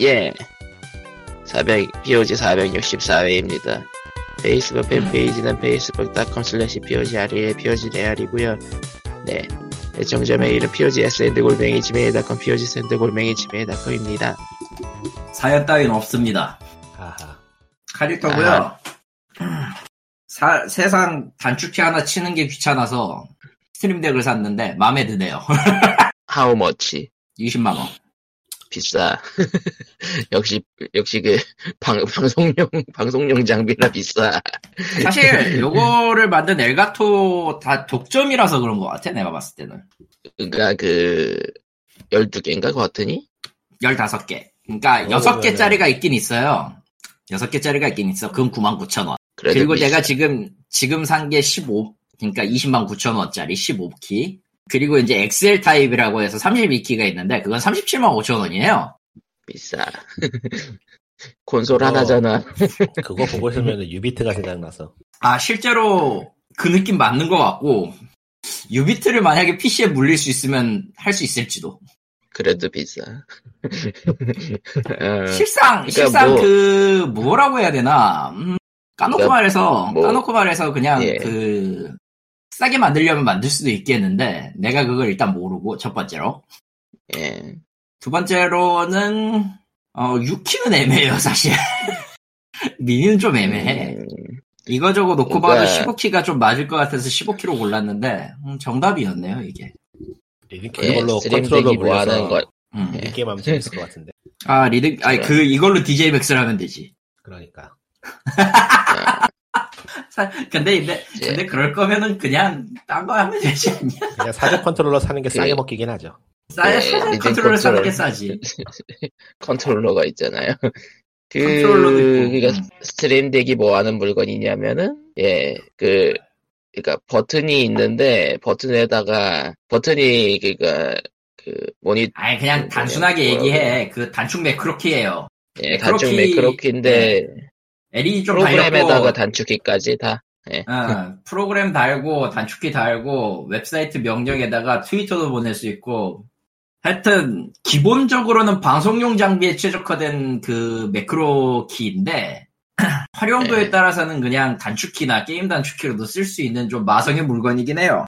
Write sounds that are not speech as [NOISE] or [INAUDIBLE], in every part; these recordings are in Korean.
예. 400, POG 464회입니다. 페이스북 팬페이지는 facebook.com slash POGRE, POGREAL이고요 네. 애청자 메일은 POGSND골뱅이 gmail.com, POGSND골뱅이 gmail.com입니다. 사연 따윈 없습니다. 하하. 카리터고요. 사- 세상 단축키 하나 치는 게 귀찮아서 Stream Deck을 샀는데 마음에 드네요. [LAUGHS] How much? 20만 원. 비싸. [LAUGHS] 역시, 역시 그, 방, 방송용, 방송용 장비라 비싸. 사실 [LAUGHS] 요거를 만든 엘가토 다 독점이라서 그런 것 같아 내가 봤을 때는. 그니까 그, 12개인가, 버튼이? 15개. 그러니까 어, 6개짜리가 있긴 있어요. 6개짜리가 있긴 있어. 그건 99,000원. 그래도 그리고. 내가 지금 지금 산 게 15, 그러니까 20만 9천 원짜리 15키. 그리고 이제 XL 타입이라고 해서 32키가 있는데 그건 37만 5천 원이에요. 비싸. [LAUGHS] 콘솔 어. 하나잖아. [LAUGHS] 그거 보고 있으면 jubeat가 생각나서. 아 실제로 그 느낌 맞는 것 같고 jubeat를 만약에 PC에 물릴 수 있으면 할 수 있을지도. 그래도 비싸. [LAUGHS] 어, 실상 그러니까 실상 뭐- 그 뭐라고 해야 되나? 음, 까놓고 그러니까 말해서 뭐- 까놓고 말해서 그냥 예. 그 싸게 만들려면 만들 수도 있겠는데 내가 그걸 일단 모르고 첫 번째로 예. 두 번째로는 어 6키는 애매해요 사실 [LAUGHS] 미니는 좀 애매해 음, 이거 저거 놓고 그러니까- 봐도 15키가 좀 맞을 것 같아서 15키로 골랐는데 음, 정답이었네요 이게 이렇게 예, 컨트롤러 뭐 하는 거, 음. 예. 게임 하면 재밌을 것 같은데. 아 리드 아니 그 이걸로 DJMAX를 하면 되지 그러니까. 사- 근데 근데, 예. 근데 그럴 거면은 그냥 딴 거 하면 되지 않냐 그냥 사전 컨트롤러 사는 게 싸게 그- 먹히긴 하죠. 싸야 예, 컨트롤러 사는. 게 싸지 [LAUGHS] 컨트롤러가 있잖아요. [LAUGHS] 그, 컨트롤러도. 그니까 음. Stream Deck이 뭐 하는 물건이냐면은, 예, 그, 그니까 버튼이 있는데, 버튼에다가, 버튼이, 그니까, 그, 모니, 아니 그냥 그 단순하게 뭐라고 얘기해 그 단축 매크로키예요 예, 단축 매크로키- 매크로키인데, LED 좀 프로그램에다가 달렸고 단축키까지 다, 예. 어, 프로그램 달고 단축키 달고 웹사이트 명령에다가 트위터도 보낼 수 있고 하여튼 기본적으로는 방송용 장비에 최적화된 그 매크로 키인데 [CLEARS THROAT] 활용도에 네. 따라서는 그냥 단축키나 게임 단축키로도 쓸 수 있는 좀 마성의 물건이긴 해요.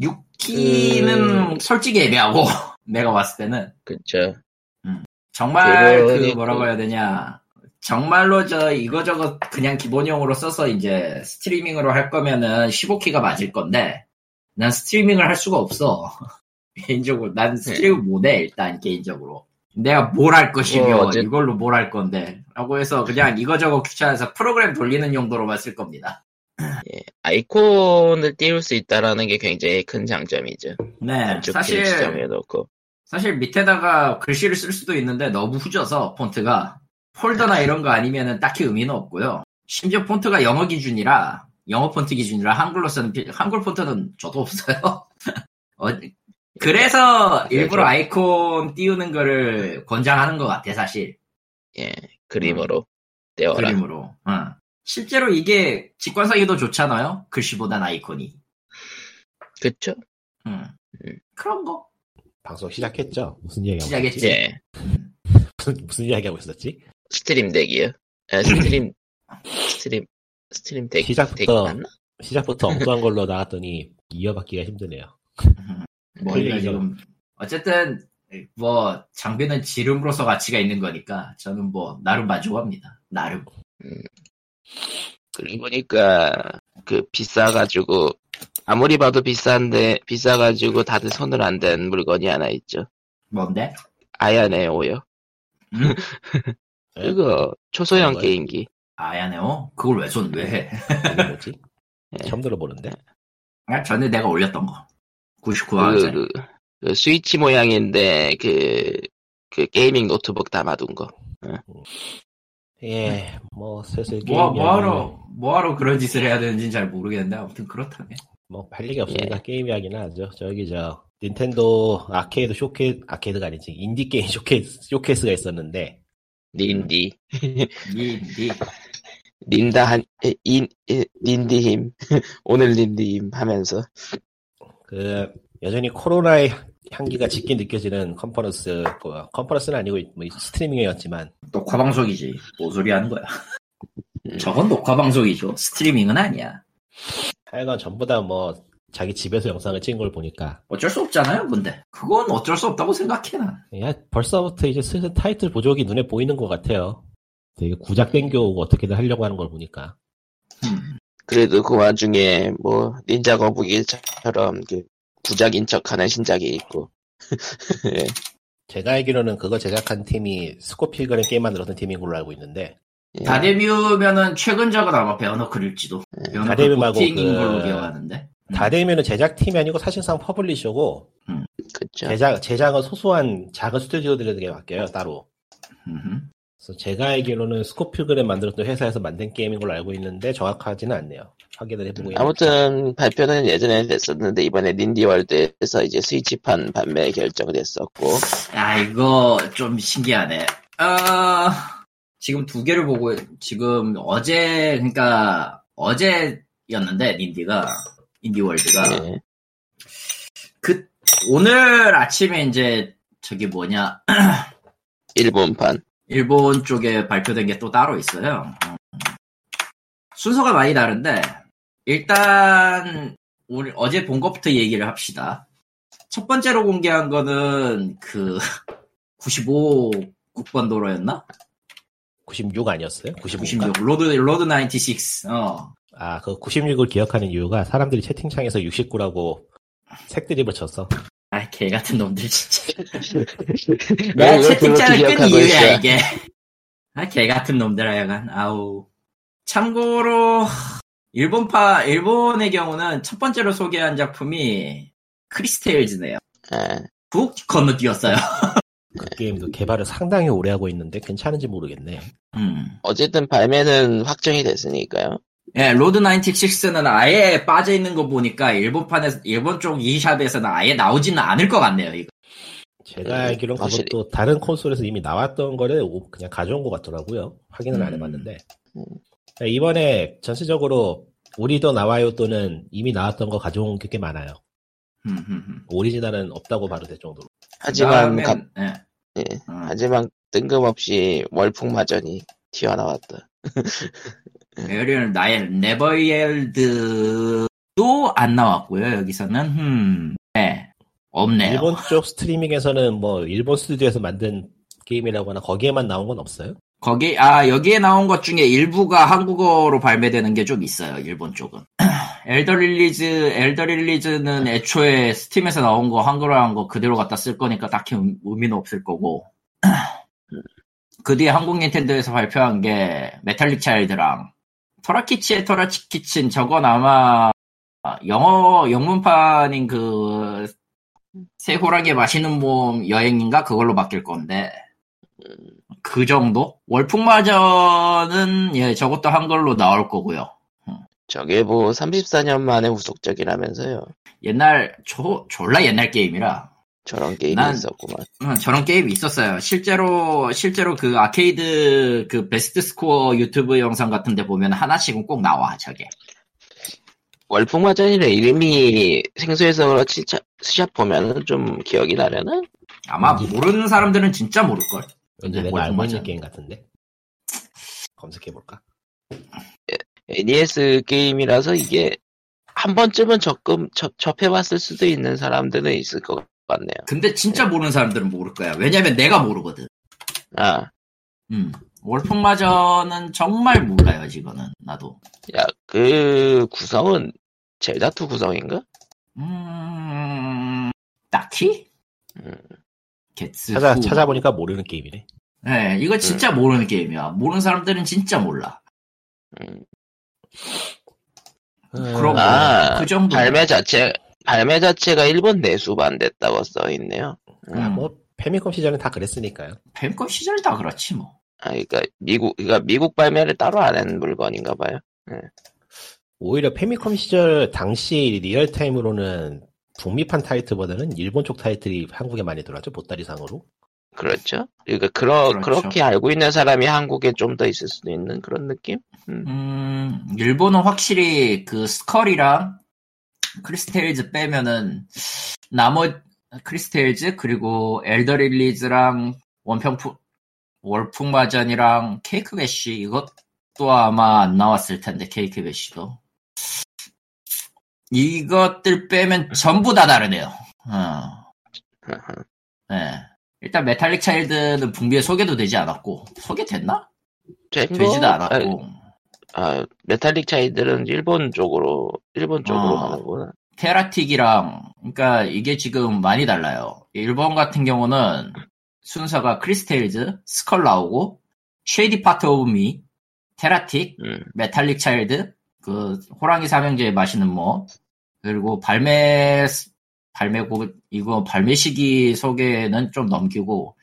6키는 그- 솔직히 애매하고 [LAUGHS] 내가 봤을 때는 그쵸. 정말 그 뭐라고 해야 되냐 정말로 저 이거저거 그냥 기본용으로 써서 이제 스트리밍으로 할 거면은 15키가 맞을 건데 난 스트리밍을 할 수가 없어. [LAUGHS] 개인적으로 난 스트리밍 못해 일단 개인적으로. 내가 뭘 할 것이며 뭐 어째- 이걸로 뭘 할 건데 라고 해서 그냥 이거저거 귀찮아서 프로그램 돌리는 용도로만 쓸 겁니다. 아이콘을 띄울 수 있다라는 게 굉장히 큰 장점이죠. 네 사실 지정해놓고. 사실 밑에다가 글씨를 쓸 수도 있는데 너무 후져서 폰트가 폴더나 이런 거 아니면은 딱히 의미는 없고요. 심지어 폰트가 영어 기준이라 영어 폰트 기준이라 한글로 쓰는 피- 한글 폰트는 저도 없어요. [LAUGHS] 어, 그래서 일부러 아이콘 띄우는 거를 권장하는 것 같아 사실 예, 그림으로 떼어라. 그림으로. 어. 실제로 이게 직관상이 더 좋잖아요. 글씨보단 아이콘이. 그쵸? 음. 음. 그런 거 방송 시작했죠? 무슨 얘기하고 시작했지. 예, [LAUGHS] 무슨, 무슨 이야기 하고 있었지? Stream Deck이요. 아, Stream, Stream, Stream Deck, 시작부터- 맞나? 시작부터 엉뚱한 걸로 나왔더니 이어받기가 힘드네요. 음, 뭐그 얘기죠. 지금 어쨌든 뭐 장비는 지름으로서 가치가 있는 거니까 저는 뭐 나름 만족합니다. 나름. 그리고 보니까 그 비싸가지고 아무리 봐도 비싼데 비싸가지고 다들 손을 안 댄 물건이 하나 있죠. 뭔데? AYANEO요. 음? [LAUGHS] 네? 그거 초소형 뭐야? 게임기. 아야네요? 그걸 왜 손 왜 해? 이게 뭐지? [LAUGHS] 예. 처음 들어보는데. 아, 전에 내가 올렸던 거. 그, 99만원짜리. 그, 그 스위치 모양인데 그, 그 게이밍 노트북 담아둔 거. 예, 뭐 슬슬 게임 뭐, 뭐하러, 뭐하러 그런 짓을 해야 되는지는 잘 모르겠는데, 아무튼 그렇다면. 뭐할 얘기 없으니까 게임 이야기나 하죠. 저기 저 닌텐도 아케이드 쇼케 아케이드가 아니지 인디 게임 쇼케이스 쇼케이스가 있었는데 닌디. 니, 니. 닌다 한, 에, 인, 에, 닌디 힘. [LAUGHS] 오늘 닌디 힘 하면서. 그 여전히 코로나의 향기가 짙게 느껴지는 컨퍼런스, 그, 컨퍼런스는 아니고 뭐 스트리밍이었지만 녹화 방송이지. 뭐 소리 하는 거야. 음. 저건 녹화 방송이죠. 스트리밍은 아니야. 하여간 전부 다 뭐 자기 집에서 영상을 찍은 걸 보니까 어쩔 수 없잖아요, 근데. 그건 어쩔 수 없다고 생각해, 난. 야, 벌써부터 이제 슬슬 타이틀 보조기 눈에 보이는 것 같아요. 되게 구작 땡겨오고 어떻게든 하려고 하는 걸 보니까. 음. 그래도 그 와중에 뭐 닌자 거북이처럼 그 구작인 척하는 신작이 있고 [LAUGHS] 예. 제가 알기로는 그거 제작한 팀이 스코필그램 게임 만들었던 팀인 걸로 알고 있는데 예. 다데뮤면은 최근작은 아마 베어너클일지도. 베어너클 다데뮤 말고 보팅인 그- 걸로 기억하는데. 음. 다되면은 제작팀이 아니고 사실상 퍼블리셔고 그쵸 제작 제작은 소소한 작은 스튜디오들에게 맡겨요 따로. 그래서 제가 알기로는 스코필그램 만들었던 회사에서 만든 게임인 걸로 알고 있는데 정확하지는 않네요. 확인을 해보고 있는 아무튼 발표는 예전에 됐었는데 이번에 닌디월드에서 이제 스위치판 판매 결정됐었고 야, 이거 좀 신기하네. 어, 지금 두 개를 보고, 지금 어제, 그러니까 어제였는데, 닌디가, 인디월드가. 예. 그, 오늘 아침에 이제, 저기 뭐냐, [CLEARS THROAT] 일본판 일본 쪽에 발표된 게 또 따로 있어요. 음. 순서가 많이 다른데, 일단, 우리 어제 본 것부터 얘기를 합시다. 첫 번째로 공개한 거는, 그, 95국번 도로였나? 96 아니었어요? 95. 96. Road, Road 96. 어. 아, 그 96을 기억하는 이유가 사람들이 채팅창에서 69라고 색드립을 쳤어. 아, 개 같은 놈들, 진짜. [LAUGHS] 왜 내가 채팅창을 끈 이유야, 있어? 이게. 아, 개 같은 놈들, 하여간. 아우. 참고로, 일본파, 일본의 경우는 첫 번째로 소개한 작품이 Cris Tales네요. 예. 훅 건너뛰었어요. 그 게임도 개발을 상당히 오래 하고 있는데 괜찮은지 모르겠네. 음. 어쨌든 발매는 확정이 됐으니까요 예, Road 96는 아예 빠져 있는 거 보니까 일본판에서, 일본 쪽 e샵에서는 아예 나오지는 않을 것 같네요, 이거. 제가 음, 알기로는 확실히. 그것도 다른 콘솔에서 이미 나왔던 거를 오- 그냥 가져온 것 같더라고요. 확인은 안 음. 해봤는데. 음. 이번에 전체적으로 우리도 나와요 또는 이미 나왔던 거 가져온 게 꽤 많아요. 음, 음, 음. 오리지널은 없다고 봐도 될 정도로. 하지만 예. 예. 음. 하지만 뜬금없이 월풍 마전이 튀어나왔다 Aerial 나의 네버일드도 안 나왔고요. 여기서는 음, 네, 없네요. 일본 쪽 스트리밍에서는 뭐 일본 스튜디오에서 만든 게임이라거나 거기에만 나온 건 없어요? 거기 아 여기에 나온 것 중에 일부가 한국어로 발매되는 게 좀 있어요. 일본 쪽은. Ender Lilies Ender Lilies는 애초에 스팀에서 나온 거 한글화한 거 그대로 갖다 쓸 거니까 딱히 의- 의미는 없을 거고. [CLEARS THROAT] 그 뒤에 한국 닌텐도에서 발표한 게 Metallic Child랑 토라키치의 토라키친 저건 아마 영어 영문판인 그 새호랑이 마시는 몸 여행인가? 그걸로 바뀔 건데. 그 정도? 월풍마전은 예 저것도 한글로 나올 거고요. 저게 뭐 34년 만에 후속작이라면서요. 옛날 조, 졸라 옛날 게임이라 저런 게임이 난- 있었구만 음, 저런 게임이 있었어요. 실제로 실제로 그 아케이드 그 베스트 스코어 유튜브 영상 같은 데 보면 하나씩은 꼭 나와 저게. 월풍마전이라 이름이 생소해서 그렇지 차- 스샷 보면은 좀 기억이 나려나? 아마 모르는 사람들은 진짜 모를 걸. 왠지 네, 내가 알고 있는. 게임 같은데. 검색해볼까? NES 게임이라서 이게 한 번쯤은 적금 접, 접해봤을 수도 있는 사람들은 있을 것 같네요. 근데 진짜 모르는 사람들은 모를 거야. 왜냐면 내가 모르거든. 아, 음. 월풍마전은 정말 몰라요, 지금은. 나도. 야, 그 구성은 젤다2 구성인가? 음, 딱히? 음. 찾아, 후. 찾아보니까 모르는 게임이네. 네, 이거 진짜 모르는 게임이야. 모르는 사람들은 진짜 몰라. 음. 그럼 아, 그 정도. 발매 자체, 발매 자체가 일본 내수 반 됐다고 써있네요. 아, 음. 뭐 페미컴 시절은 다 그랬으니까요. 팬컵 시절 다 그렇지 뭐. 아, 그니까, 미국, 그니까 미국 발매를 따로 안 한 물건인가 봐요. 오히려 패미컴 시절 당시 real-time으로는 북미판 타이틀보다는 일본 쪽 타이틀이 한국에 많이 들어왔죠. 보따리상으로. 그렇죠? 그러니까, 그러, 그렇죠. 그렇게 알고 있는 사람이 한국에 좀 더 있을 수도 있는 그런 느낌? 음, 일본은 확실히 그 Skul이랑 Cris Tales 빼면은 나머 Cris Tales 그리고 Ender Lilies랑 원평풍 월풍마전이랑 Cake Bash 이것도 아마 안 나왔을 텐데 Cake Bash도 이것들 빼면 전부 다 다르네요. 어. 네. 일단 Metallic Child는 북미에 소개도 되지 않았고 소개됐나? 되지도 않았고 아, Metallic Child는 일본 쪽으로 일본 쪽으로 어. 가는구나. TerraTech이랑 그러니까 이게 지금 많이 달라요. 일본 같은 경우는 순서가 Cris Tales, Skul 나오고 Shady Part of Me, TerraTech, 음. Metallic Child, 그 호랑이 삼형제의 맛있는 뭐 그리고 발매 발매고 이거 발매 시기 소개는 좀 넘기고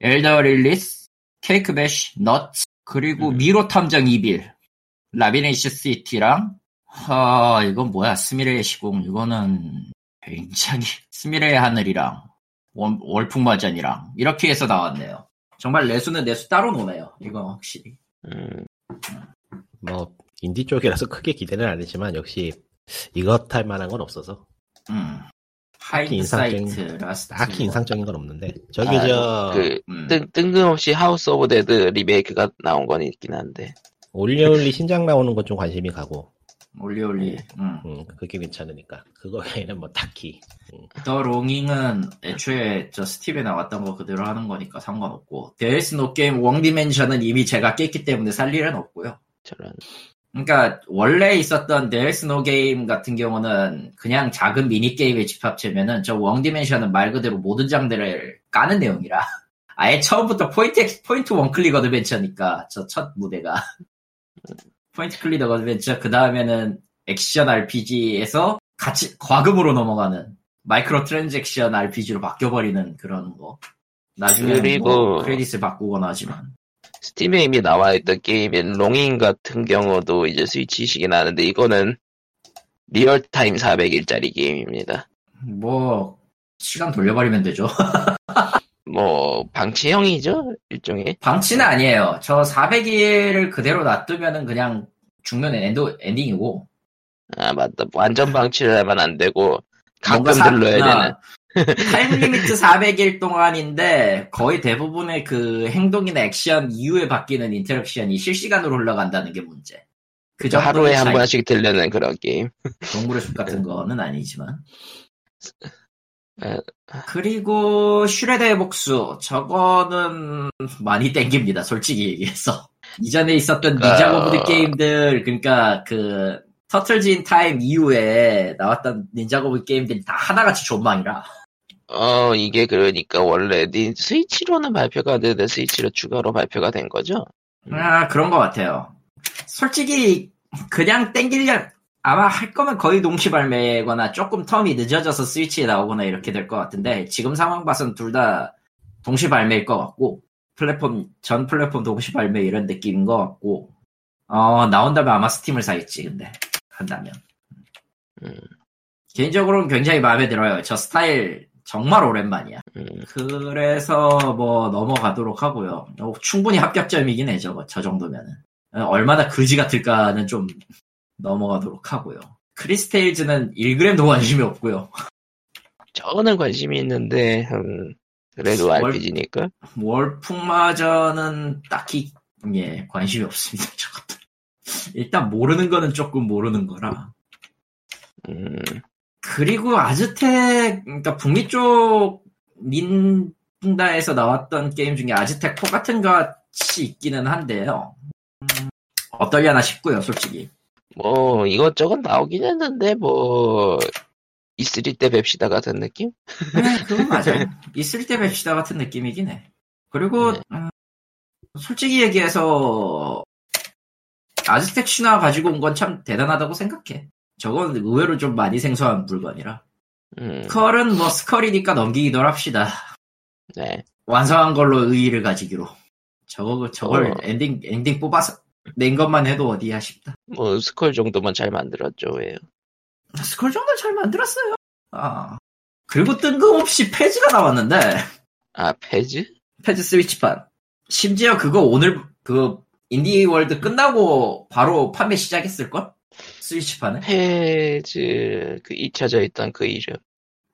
Ender Lilies, Cake Bash, NUTS 그리고 음. 미로 탐정 2빌, Labyrinth City랑 아 이건 뭐야 스미레의 시공 이거는 굉장히 [LAUGHS] 스미레의 하늘이랑 원- 월풍마전이랑 이렇게 해서 나왔네요. 정말 내수는 내수 따로 노네요. 이거 확실히. 음. 뭐 인디 쪽이라서 크게 기대는 안 했지만 역시 이것 할 만한 건 없어서 음. 하이사이트 인상적인-. 딱히 인상적인 건 없는데 저기 아, 저그 음. 뜬, 뜬금없이 House of Dead 리메이크가 나온 건 있긴 한데. OlliOlli 신작 나오는 건 좀 관심이 가고 OlliOlli. 음. 음, 그게 괜찮으니까 그거 외에는 뭐 딱히 The Longing은 애초에 저 스팀에 나왔던 거 그대로 하는 거니까 상관없고 There's No Game Wrong Dimension은 이미 제가 깼기 때문에 살 일은 없고요. 저런. 그러니까 원래 있었던 There's No Game 같은 경우는 그냥 작은 미니 게임의 집합체면은 저 Wrong Dimension은 말 그대로 모든 장르를 까는 내용이라 [LAUGHS] 아예 처음부터 point point and click adventure니까 저 첫 무대가 point click adventure 그 다음에는 액션 RPG에서 같이 과금으로 넘어가는 microtransaction RPG로 바뀌어버리는 그런 거. 나중에 그리고- 뭐 크레딧을 바꾸거나 하지만 스팀에 이미 나와 있던 게임인 Longing 같은 경우도 이제 스위치식이 나는데 이거는 real-time 400일짜리 게임입니다. 뭐 시간 돌려버리면 되죠. [LAUGHS] 뭐 방치형이죠 일종의. 방치는 아니에요. 저 400일을 그대로 놔두면은 그냥 죽는 end, 엔딩이고. 아 맞다. 완전 방치를 하면 안 되고 가끔 사- 들러야 아, 되는. [LAUGHS] time limit 400일 동안인데 거의 대부분의 그 행동이나 액션 이후에 바뀌는 interaction이 실시간으로 흘러간다는 게 문제. 그 하루에 한 번씩 들르는 그런 게임. 동물의 숲 같은 [LAUGHS] 거는 아니지만. 에, 그리고 Shredder의 복수 저거는 많이 땡깁니다. 솔직히 얘기해서. [LAUGHS] 이전에 있었던 아. 닌자 거북이 게임들 그러니까 그 Turtles in Time 이후에 나왔던 닌자 거북이 게임들이 다 하나같이 존망이라. 어 이게 그러니까 원래 니 스위치로는 발표가 안 되는데 스위치로 추가로 발표가 된 거죠. 음. 아, 그런 것 같아요. 솔직히, 그냥 땡기려, 아마 할 거면 거의 동시 발매거나 조금 텀이 늦어져서 스위치에 나오거나 이렇게 될 것 같은데, 지금 상황 봐선 둘 다 동시 발매일 것 같고, 플랫폼, 전 플랫폼 동시 발매 이런 느낌인 것 같고, 어, 나온다면 아마 스팀을 사겠지, 근데. 한다면. 음. 개인적으로는 굉장히 마음에 들어요. 저 스타일 정말 오랜만이야. 음. 그래서 뭐 넘어가도록 하고요. 어, 충분히 합격점이긴 해 저거 저 정도면은 어, 얼마나 그지 같을까는 좀 넘어가도록 하고요. 크리스테일즈는 1g도 관심이 없고요. 저는 관심이 있는데 음, 그래도 월- RPG니까. 월풍마저는 딱히 예 관심이 없습니다. [LAUGHS] 저것도 일단 모르는 거는 조금 모르는 거라. 음, 그리고 아즈텍 그러니까 북미 쪽 닌다에서 나왔던 게임 중에 아즈텍 4 같은 것이 있기는 한데요. 음, 어떨려나 싶고요, 솔직히. 뭐 이것저것 나오긴 했는데 뭐 E3 때 뵙시다 같은 느낌? 네, 그건 [LAUGHS] 맞아요. 있을 때 뵙시다 같은 느낌이긴 해. 그리고 네. 음, 솔직히 얘기해서 아즈텍 신화 가지고 온 건 참 대단하다고 생각해. 저건 의외로 좀 많이 생소한 물건이라. 음, 스컬은 뭐 스컬이니까 넘기기도 합시다. 네. 완성한 걸로 의의를 가지기로. 저거, 저걸 어. 엔딩, 엔딩 뽑아서 낸 것만 해도 어디야 싶다. 뭐 스컬 정도만 잘 만들었죠, 왜요? 스컬 정도 잘 만들었어요. 아. 그리고 뜬금없이 Fez가 나왔는데, 아 Fez? Fez 스위치판. 심지어 그거 오늘, 그, Indie World 끝나고 바로 판매 시작했을 걸? 스위치판에? Fez 그 잊혀져 있던 그 이름.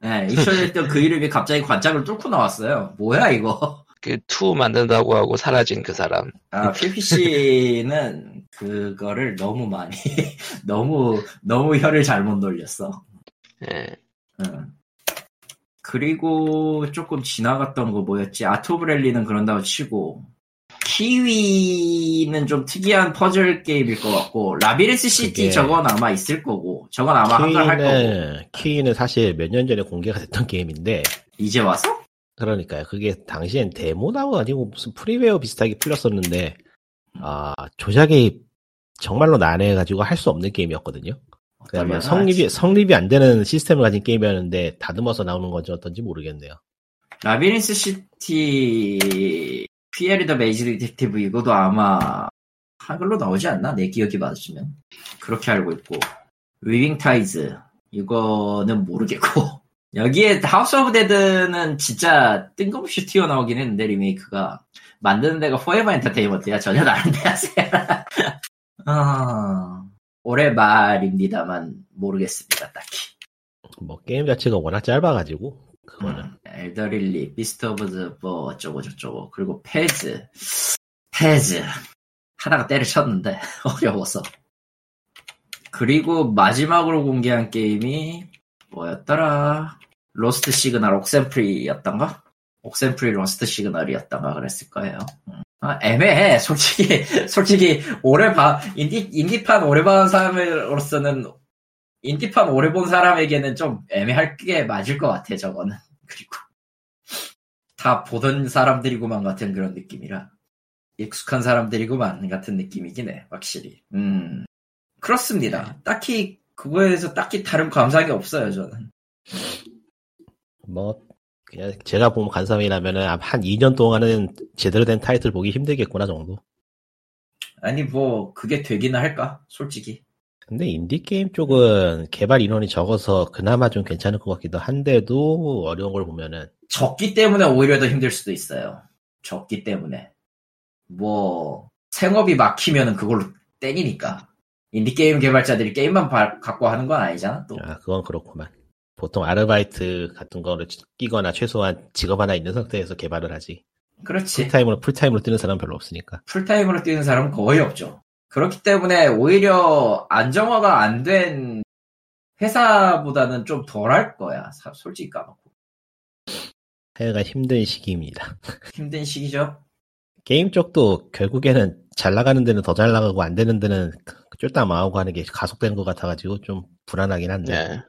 네, 잊혀졌던 그 이름이 갑자기 관짝을 뚫고 나왔어요. 뭐야 이거? 그 two 만든다고 하고 사라진 그 사람. 아, PPC는 그거를 너무 많이 [LAUGHS] 너무 너무 혀를 잘못 놀렸어. 예. 응. 그리고 조금 지나갔던 거 뭐였지? Art of Rally는 그런다고 치고 KeyWe는 좀 특이한 퍼즐 게임일 것 같고 Labyrinth City 그게- 저건 아마 있을 거고 저건 아마 한글 할 거고 KeyWe는 사실 몇 년 전에 공개가 됐던 게임인데 이제 와서? 그러니까요. 그게 당시엔 데모나고 아니고 무슨 freeware 비슷하게 풀렸었는데 아 조작이 정말로 난해해가지고 할 수 없는 게임이었거든요. 그다음에 어쩌면 성립이. 성립이 안 되는 시스템을 가진 게임이었는데 다듬어서 나오는 건지 어떤지 모르겠네요. Labyrinth City Pierre the Maze Detective 이거도 아마 한글로 나오지 않나? 내 기억이 맞으면 그렇게 알고 있고 Weaving Tides 이거는 모르겠고 여기에 House of Dead는 진짜 뜬금없이 튀어나오긴 했는데 리메이크가. 만드는 데가 포에버 엔터테인먼트야. 전혀 다른 데야 [LAUGHS] 아, 올해 말입니다만 모르겠습니다 딱히. 뭐 게임 자체가 워낙 짧아가지고 그거는. 음, Ender Lilies, Beasts of the 뭐 어쩌고 저쩌고 그리고 Fez Fez 하다가 때려쳤는데 [LAUGHS] 어려워서. 그리고 마지막으로 공개한 게임이 뭐였더라? Lost Signal Oxenfree였던가? Oxenfree Lost Signal이었던가 그랬을 거예요. 음. 아, 애매해. 솔직히 [LAUGHS] 솔직히 오래 봐 인디, 인디판 오래 본 사람으로서는 인디판 오래 본 사람에게는 좀 애매할 게 맞을 것 같아 저거는. 그리고 다 보던 사람들이고만 같은 그런 느낌이라. 익숙한 사람들이고만 같은 느낌이긴 해 확실히. 음. 그렇습니다. 딱히 그거에서 딱히 다른 감상이 없어요 저는. 뭐 그냥 제가 보면 간삼이라면은 한 2년 동안은 제대로 된 타이틀 보기 힘들겠구나 정도. 아니 뭐 그게 되기는 할까? 솔직히. 근데 인디 게임 쪽은 개발 인원이 적어서 그나마 좀 괜찮을 것 같기도 한데도 어려운 걸 보면은. 적기 때문에 오히려 더 힘들 수도 있어요. 적기 때문에. 뭐 생업이 막히면은 그걸로 땡이니까 인디게임 개발자들이 게임만 바- 갖고 하는 건 아니잖아 또 아 그건 그렇구만. 보통 아르바이트 같은 거를 끼거나 최소한 직업 하나 있는 상태에서 개발을 하지. 그렇지 풀타임으로 풀타임으로 뛰는 사람은 별로 없으니까. 풀타임으로 뛰는 사람은 거의 없죠. 그렇기 때문에 오히려 안정화가 안 된 회사보다는 좀 덜 할 거야. 사- 솔직히 까놓고. 해가 힘든 시기입니다. [LAUGHS] 힘든 시기죠. 게임 쪽도 결국에는 잘 나가는 데는 더 잘 나가고 안 되는 데는 쫄딱 망하고 하는 게 가속된 것 같아가지고 좀 불안하긴 한데. 예.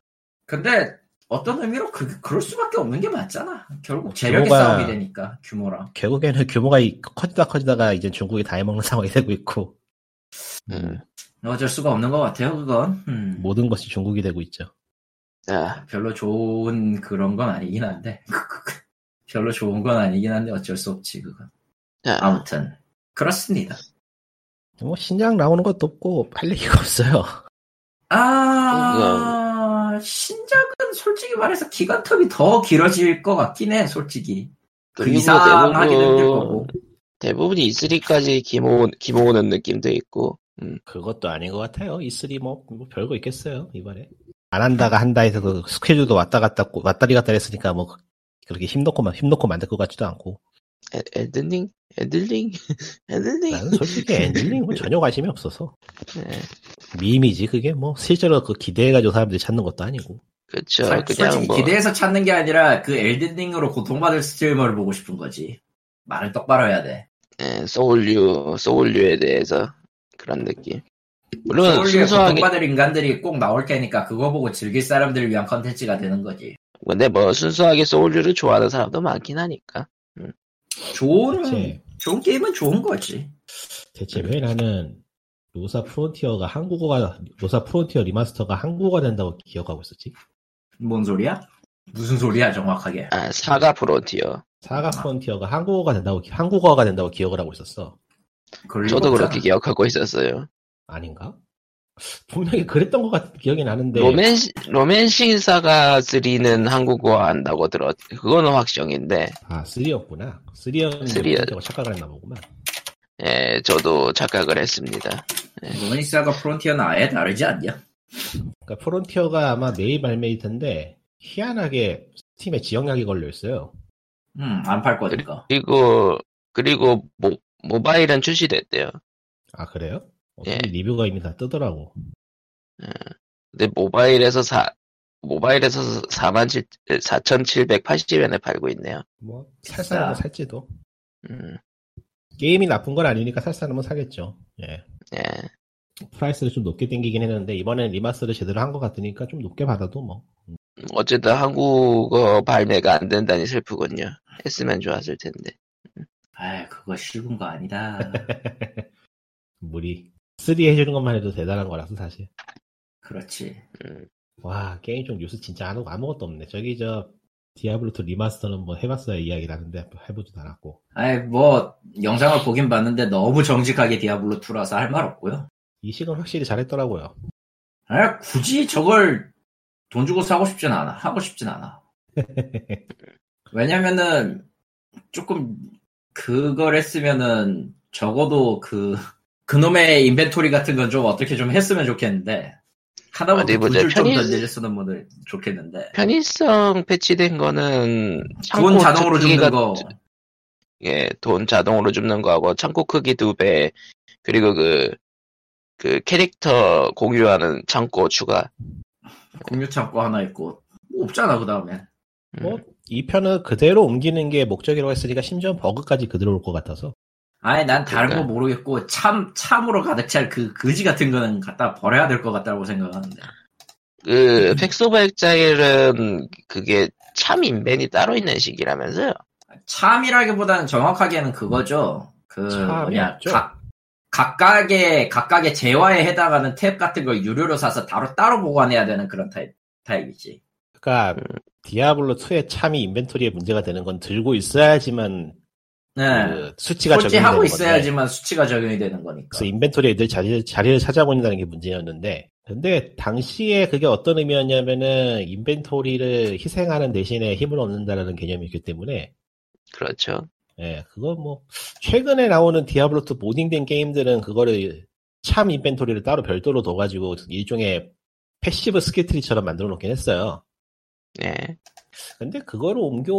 근데 어떤 의미로 그, 그럴 수밖에 없는 게 맞잖아. 결국 재력의 싸움이 되니까 규모랑. 결국에는 규모가 이- 커지다 커지다가 이제 중국이 다 해먹는 [LAUGHS] 상황이 되고 있고 음. 어쩔 수가 없는 것 같아요. 그건. 음. 모든 것이 중국이 되고 있죠. 자, 별로 좋은 그런 건 아니긴 한데. [LAUGHS] 별로 좋은 건 아니긴 한데 어쩔 수 없지 그건. 자, 아무튼 그렇습니다. 뭐 신작 나오는 것도 없고 할 얘기가 없어요. 아, 신작은 솔직히 말해서 기간텀이 더 길어질 것 같긴 해, 솔직히. 그 그리고 이상 하기는 힘들 대부분 거고. 대부분이 E3까지 기모 기모 오는 느낌도 있고. 음. 그것도 아닌 것 같아요. E3 뭐, 뭐 별거 있겠어요 이번에. 안 한다가 한다 해서 그 스케줄도 왔다 갔다 꼬- 왔다리 갔다 했으니까 뭐 그렇게 힘 놓고 힘 놓고 만들 것 같지도 않고. 에- Elden Ring, Elden Ring, Elden Ring. 나는 솔직히 Elden Ring은 전혀 관심이 없어서 예, meme이지 그게 뭐 실제로 그 기대해가지고 사람들이 찾는 것도 아니고. 그냥 솔직히 뭐 기대해서 찾는 게 아니라 그 Elden Ring으로 고통받을 streamer를 보고 싶은 거지. 말을 똑바로 해야 돼. 예, soul류, soul류에 대해서 그런 느낌. 물론 soul에 순수하게 고통받을 인간들이 꼭 나올 테니까 그거 보고 즐길 사람들을 위한 컨텐츠가 되는 거지. 근데 뭐 순수하게 soul류를 좋아하는 사람도 많긴 하니까. 좋은, 대체 좋은 게임은 좋은 거지. 대체 왜 나는 로사 Frontier가 한국어가 로사 Frontier remaster가 한국어가 된다고 기억하고 있었지? 뭔 소리야? 무슨 소리야, 정확하게. 아, SaGa Frontier. SaGa Frontier가 한국어가 된다고 기- 한국어가 된다고 기억을 하고 있었어. 저도. 그렇게 기억하고 있었어요. 아닌가? 분명히 그랬던 것 같은 기억이 나는데 로맨 Romancing SaGa 3는 한국어 한다고 들었. 그거는 확정인데. 아 3였구나. 3였는 three였- 고 착각을 했나 보구만. 예, 저도 착각을 했습니다. 로니 SaGa Frontier는 아예 다르지 않냐? 그러니까 Frontier가 아마 내일 발매일 텐데 희한하게 Steam에 지역 lock이 걸려 있어요. 음, 안 팔 거니까. 그리고 그리고 모, 모바일은 출시됐대요. 아 그래요? 예. 리뷰가 이미 다 뜨더라고. 근데 모바일에서 사 모바일에서 4만 7 4,780엔에 팔고 있네요. 뭐. 살 사람은 살지도. 음, 게임이 나쁜 건 아니니까 살 사람은 사겠죠. 예. 예. price를 좀 높게 땡기긴 했는데 이번엔 remaster를 제대로 한 것 같으니까 좀 높게 받아도 뭐 어쨌든 한국어 발매가 안 된다니 슬프군요. 했으면 좋았을 텐데. 아이, 그거 쉬운 거 아니다. [LAUGHS] 무리 3 해주는 것만 해도 대단한 거라서 사실 그렇지. 음, 와 게임 쪽 뉴스 진짜 아무, 아무것도 없네 저기 저 디아블로2 remaster는 뭐 해봤어야 이야기를 하는데 해보지도 않았고 아이, 뭐, 영상을 보긴 봤는데 너무 정직하게 디아블로2라서 할 말 없고요. 이식은 확실히 잘했더라고요 아, 굳이 저걸 돈 주고 사고 싶진 않아. 하고 싶진 않아. [LAUGHS] 왜냐면은, 조금, 그걸 했으면은, 적어도 그, 그놈의 인벤토리 같은 건 좀 어떻게 좀 했으면 좋겠는데, 하다못해. 굿을 좀 편의- 던져줬으면 뭐 좋겠는데. 편의성 패치된 거는 돈 창고 자동으로 줍는 거. 예, 돈 자동으로 줍는 거하고 창고 크기 두 배, 그리고 그, 그 캐릭터 공유하는 창고 추가. 공유 창고 하나 있고, 뭐 없잖아, 그 다음에. 음, 뭐이 편은 그대로 옮기는 게 목적이라고 했으니까 심지어 버그까지 그대로 올 것 같아서 아니, 난 다른 그러니까. 거 모르겠고, 참, 참으로 가득 찰 그 거지 같은 거는 갖다 버려야 될 것 같다고 생각하는데. 그, 팩소버 엑자일은 그게 참 인벤이 따로 있는 식이라면서요. charm이라기보다는 정확하게는 그거죠. 그, 뭐냐. 각, 각각의, 각각의 재화에 해당하는 탭 같은 걸 유료로 사서 따로, 따로 보관해야 되는 그런 타입, 타입이지. 그러니까 디아블로 2의 charm이 inventory에 문제가 되는 건 들고 있어야지만 네. 그 수치가 적용이 되는 솔직하고 건데 있어야지만 수치가 적용이 되는 거니까. 그래서 inventory에 늘 자리, 자리를 찾아본다는 게 문제였는데 근데 당시에 그게 어떤 의미였냐면은 inventory를 희생하는 대신에 힘을 얻는다라는 개념이기 때문에 그렇죠. 예, 그거 뭐 최근에 나오는 디아블로2 modding된 게임들은 그거를 charm inventory를 따로 별도로 둬가지고 일종의 passive skill tree처럼 만들어 놓긴 했어요. 예. 근데 그거를 옮겨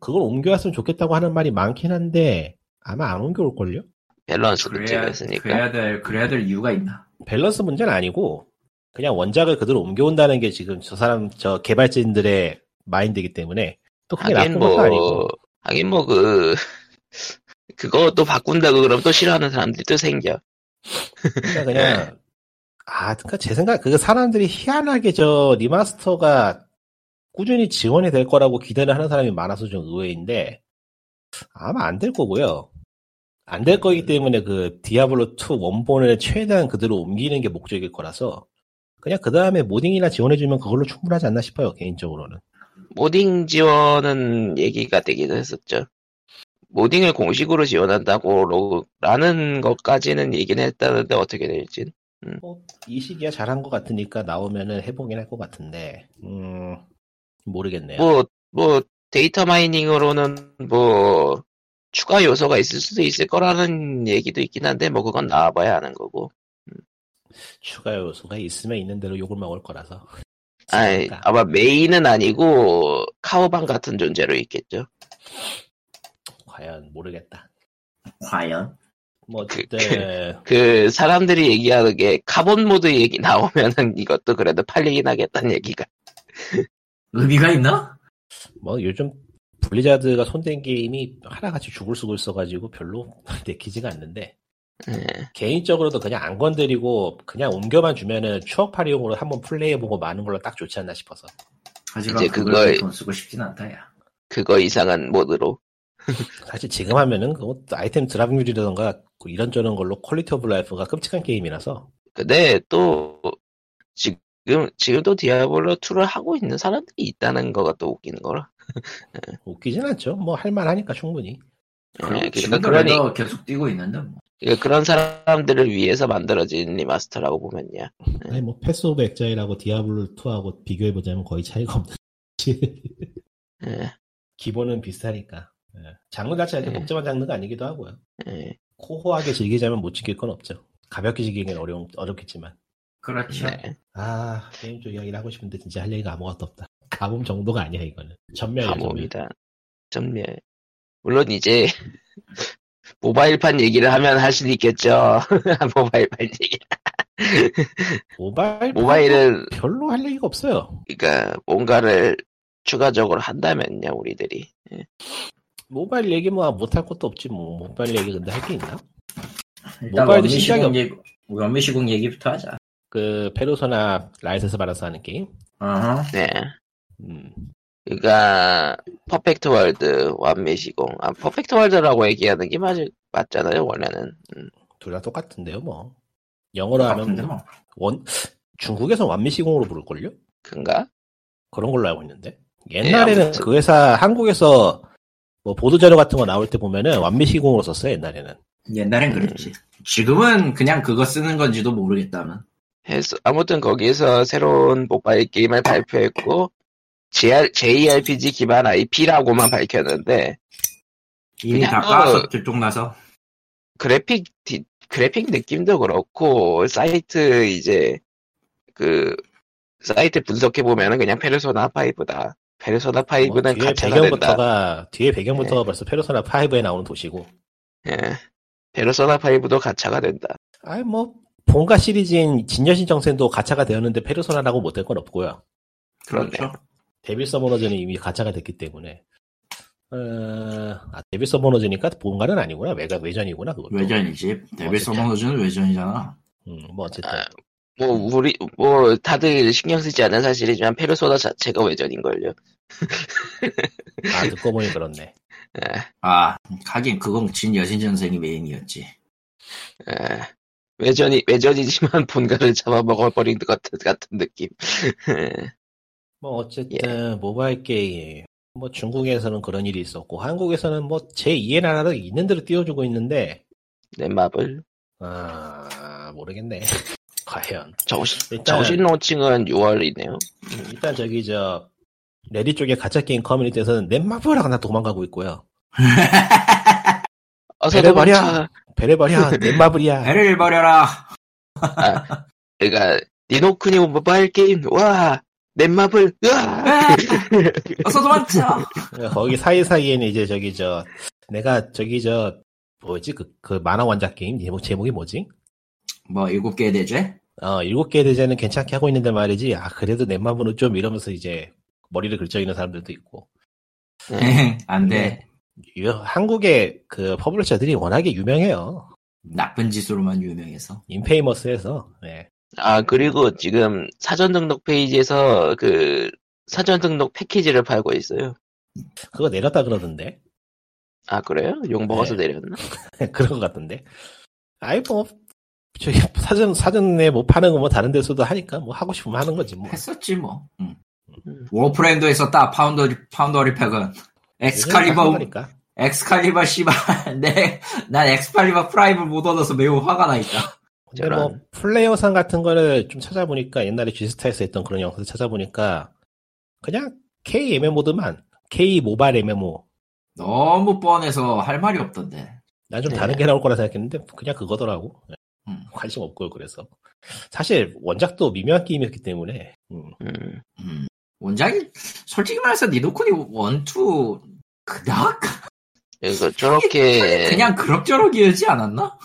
그걸 옮겨왔으면 좋겠다고 하는 말이 많긴 한데 아마 안 옮겨올걸요? 밸런스 그래야, 문제가 있으니까. 그래야 될, 그래야 될 이유가 있나. 밸런스 문제는 아니고 그냥 원작을 그대로 옮겨온다는 게 지금 저 사람 저 개발진들의 마인드이기 때문에 또 그게 하긴 나쁜 것도 뭐, 아니고 하긴 뭐 그, [LAUGHS] 그것도 바꾼다고 그럼 또 싫어하는 사람들이 또 생겨. 그러니까 그냥 [LAUGHS] 아 그러니까 제 생각 그 사람들이 희한하게 저 remaster가 꾸준히 지원이 될 거라고 기대를 하는 사람이 많아서 좀 의외인데 아마 안 될 거고요. 안 될 거기 때문에 그 디아블로 2 원본을 최대한 그대로 옮기는 게 목적일 거라서 그냥 그 다음에 modding이나 지원해주면 그걸로 충분하지 않나 싶어요 개인적으로는. 모딩 지원은 얘기가 되기도 했었죠. 모딩을 공식으로 지원한다고, 라는 것까지는 얘기는 했다는데 어떻게 될지. 뭐, 이 시기야 잘한 것 같으니까 나오면은 해보긴 할 것 같은데, 음, 모르겠네요. 뭐, 뭐, 데이터 마이닝으로는 뭐, 추가 요소가 있을 수도 있을 거라는 얘기도 있긴 한데, 뭐, 그건 나와봐야 하는 거고. 추가 요소가 있으면 있는 대로 욕을 먹을 거라서. [LAUGHS] 아이. 아마 메인은 아니고, 카오방 같은 존재로 있겠죠. 과연 모르겠다. 과연? 뭐 그- 어쨌든 그, 사람들이 얘기하는 게, 카본 모드 얘기 나오면은 이것도 그래도 팔리긴 하겠다는 얘기가. 의미가 있나? 뭐 요즘 블리자드가 손댄 게임이 하나같이 죽을 쓰고 있어가지고 별로 [LAUGHS] 내키지가 않는데 예. 개인적으로도 그냥 안 건드리고 그냥 옮겨만 주면은 추억팔이용으로 한번 플레이해보고 마는 걸로 딱 좋지 않나 싶어서 하지만 이제 그걸 돈 쓰고 싶진 않다, 야. 그거 이상한 모드로. [LAUGHS] 사실 지금 하면은 그거 아이템 drop률이라던가 그 이런저런 걸로 quality of life가 끔찍한 게임이라서 근데 또, 지금, 지금 또 디아블로 2를 하고 있는 사람들이 있다는 거가 또 웃기는 거라. [LAUGHS] 웃기진 않죠. 뭐 할만하니까 충분히. 예, 그럼 그러니까 지금도 그러니, 계속 뛰고 있는데, 뭐. 그러니까 그런 사람들을 위해서 만들어진 remaster라고 보면요. [LAUGHS] 아니 뭐 패스 오브 엑자일하고 디아블로 2하고 비교해 보자면 거의 차이가 없는 [LAUGHS] 예, 기본은 비슷하니까. 예. 장르 자체가 이렇게 예. 복잡한 장르가 아니기도 하고요. 예. core하게 즐기자면 못 즐길 건 없죠. 가볍게 즐기기는 어려운, 어렵겠지만. 그렇죠. 네. 아, 게임 쪽 이야기를 하고 싶은데 진짜 할 얘기가 아무것도 없다. 가뭄 정도가 아니야 이거는. 전멸. 감옥이다. 전멸. 물론 이제 [LAUGHS] 모바일판 얘기를 하면 할 수는 있겠죠. [LAUGHS] 모바일판 얘기. 모바일 모바일은 별로 할 얘기가 없어요. 그러니까 뭔가를 추가적으로 한다면요 우리들이. 모바일 얘기 뭐 못할 것도 없지 뭐 모바일 얘기 근데 할 게 있나? 일단 모바일도 완미 신작이 시공 없- 얘기, 완미시공 얘기부터 하자. 그 페르소나 라이센스 받아서 하는 게임. 어허. 네. 음. 그러니까 퍼펙트 월드 완미시공. 아 퍼펙트 월드라고 얘기하는 게 맞, 맞잖아요 원래는. 음, 둘다 똑같은데요 뭐. 영어로 같은데 하면 뭐. 원 중국에서 완미시공으로 부를걸요? 큰가? 그런 걸로 알고 있는데. 옛날에는 아무튼. 그 회사 한국에서 뭐 보도자료 같은 거 나올 때 보면은 완미시공으로 썼어요 옛날에는. 옛날엔 그랬지. 지금은 그냥 그거 쓰는 건지도 모르겠다만. 해서 아무튼 거기서 새로운 모바일 게임을 발표했고 JR, JRPG 기반 IP라고만 밝혔는데 이미 다 그- 까서 들통나서. 그래픽 디- 그래픽 느낌도 그렇고 사이트 이제 그 사이트 분석해 보면은 그냥 페르소나 5다. 페르소나 5는 뭐 뒤에 가챠가 된다. 배경부터가 뒤에 배경부터가 벌써 페르소나 5에 나오는 도시고. 예. 페르소나 5도 가챠가 된다. 아이 뭐 본가 시리즈인 진여신전생도 가챠가 되었는데 페르소나라고 못될 건 없고요. 그렇죠. 데빌 서머너즈는 이미 가차가 됐기 때문에. 어, 아, 데빌 서머너즈니까 본가는 아니구나. 외가 외전이구나. 그것도. 외전이지. 데빌. 서머너즈는 외전이잖아. 음, 뭐 어쨌든 아, 뭐 우리 뭐 다들 신경 쓰지 않는 사실이지만 페르소나 자체가 외전인 걸요. 아 듣고 보니 그렇네. 예. 아, 하긴 그건 진 여신 전생이 메인이었지. 예. 외전이 외전이지만 본가를 [LAUGHS] 잡아먹어버린 것 같은, 같은 느낌. [LAUGHS] 뭐 어쨌든 모바일 게임 뭐 중국에서는 그런 일이 있었고 한국에서는 뭐 제 2의 나라로 있는 대로 띄워주고 있는데 넷마블 아 모르겠네. [LAUGHS] 과연 정식 일단 정식 론칭은 6월이네요. 일단 저기 저 레딧 쪽에 가챠 게임 커뮤니티에서는 넷마블하고 나 도망가고 있고요. 어서 도망쳐. 버려. 배를 버려 [LAUGHS] 넷마블이야. 배를 버려라. 아, 그러니까 니노쿠니 모바일 게임 와 넷마블 으아 어서 도망쳐. [LAUGHS] 거기 사이사이에는 이제 저기 저 내가 저기 저 뭐지 그, 그 만화 원작 게임 제목 제목이 뭐지? 뭐 일곱 개 대죄? 어 일곱 개 대죄는 괜찮게 하고 있는데 말이지 아 그래도 넷마블은 좀 이러면서 이제 머리를 긁고 있는 사람들도 있고 [LAUGHS] 안 네. 돼. 유- 한국의 그 publisher들이 워낙에 유명해요 나쁜 짓으로만 유명해서. infamous해서 네. 아 그리고 지금 사전 등록 페이지에서 그 사전 등록 패키지를 팔고 있어요. 그거 내렸다 그러던데 아 그래요? 욕 먹어서 네. 내렸나? [LAUGHS] 그런 것 같던데 아이 뭐 저기 사전 사전에 못 파는 거 뭐 다른 데서도 하니까 뭐 하고 싶으면 하는 거지 뭐 했었지 뭐. 응. 음. 워프레임 했었다. founder foundry 팩은. 엑스칼리버 엑스칼리버 씨발 [LAUGHS] 내난 엑스칼리버 프라임을 못 얻어서 매우 화가 나 있다. 뭐 저런. 플레이 영상 같은 거를 좀 찾아보니까 옛날에 G스타에서 했던 그런 영상을 찾아보니까 그냥 K MMO드만 K 모바일 MMO 너무 뻔해서 할 말이 없던데. 난좀 네. 다른 게 나올 거라 생각했는데 그냥 그거더라고 음. 관심 없고요 그래서 사실 원작도 미묘한 게임이었기 때문에 음. 음. 음. 원작이 솔직히 말해서 니노코니 원투 그닥 그러니까 저렇게 [LAUGHS] 그냥 그럭저럭이었지 않았나?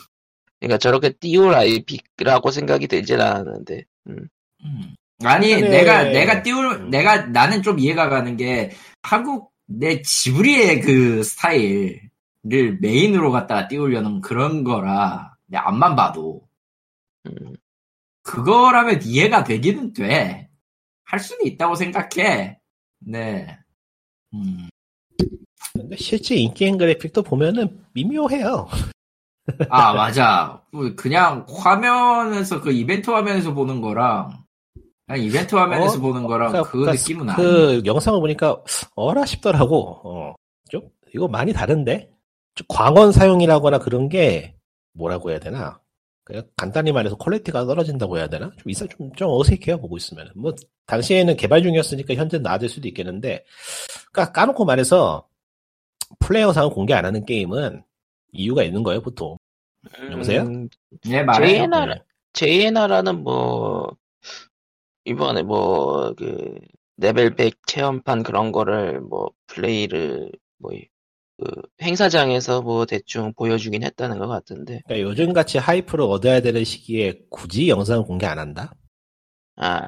그러니까 저렇게 띄울 IP라고 생각이 들진 않았는데. 음. 음. 아니 최근에- 내가 내가 띄울 음. 내가 나는 좀 이해가 가는 게 한국 내 지브리의 그 스타일을 메인으로 갖다가 띄우려는 그런 거라 내 앞만 봐도 음. 그거라면 이해가 되기는 돼. 할 수는 있다고 생각해. 네. 음. 근데 실제 인게임 그래픽도 보면은 미묘해요 [LAUGHS] 아, 맞아. 뭐 그냥 화면에서 그 이벤트 화면에서 보는 거랑 그냥 이벤트 화면에서 어? 보는 거랑 그러니까- 그 그러니까 느낌은 아니야. 그 영상을 보니까 어라 싶더라고 어. 좀 이거 많이 다른데 좀 광원 사용이라거나 그런 게 뭐라고 해야 되나 그냥 간단히 말해서 quality가 떨어진다고 해야 되나 좀 이상 좀, 좀 어색해요 보고 있으면 뭐 당시에는 개발 중이었으니까 현재 나아질 수도 있겠는데 그러니까 까놓고 말해서 플레이 영상을 공개 안 하는 게임은 이유가 있는 거예요 보통 여보세요? 음, 네, 말해요. JNR, JNR라는 뭐, 이번에 뭐, 그, 레벨 100 체험판 그런 거를 뭐 플레이를 뭐 그 행사장에서 뭐 대충 보여주긴 했다는 것 같은데 그러니까 요즘 같이 하이프를 얻어야 되는 시기에 굳이 영상 공개 안 한다? 아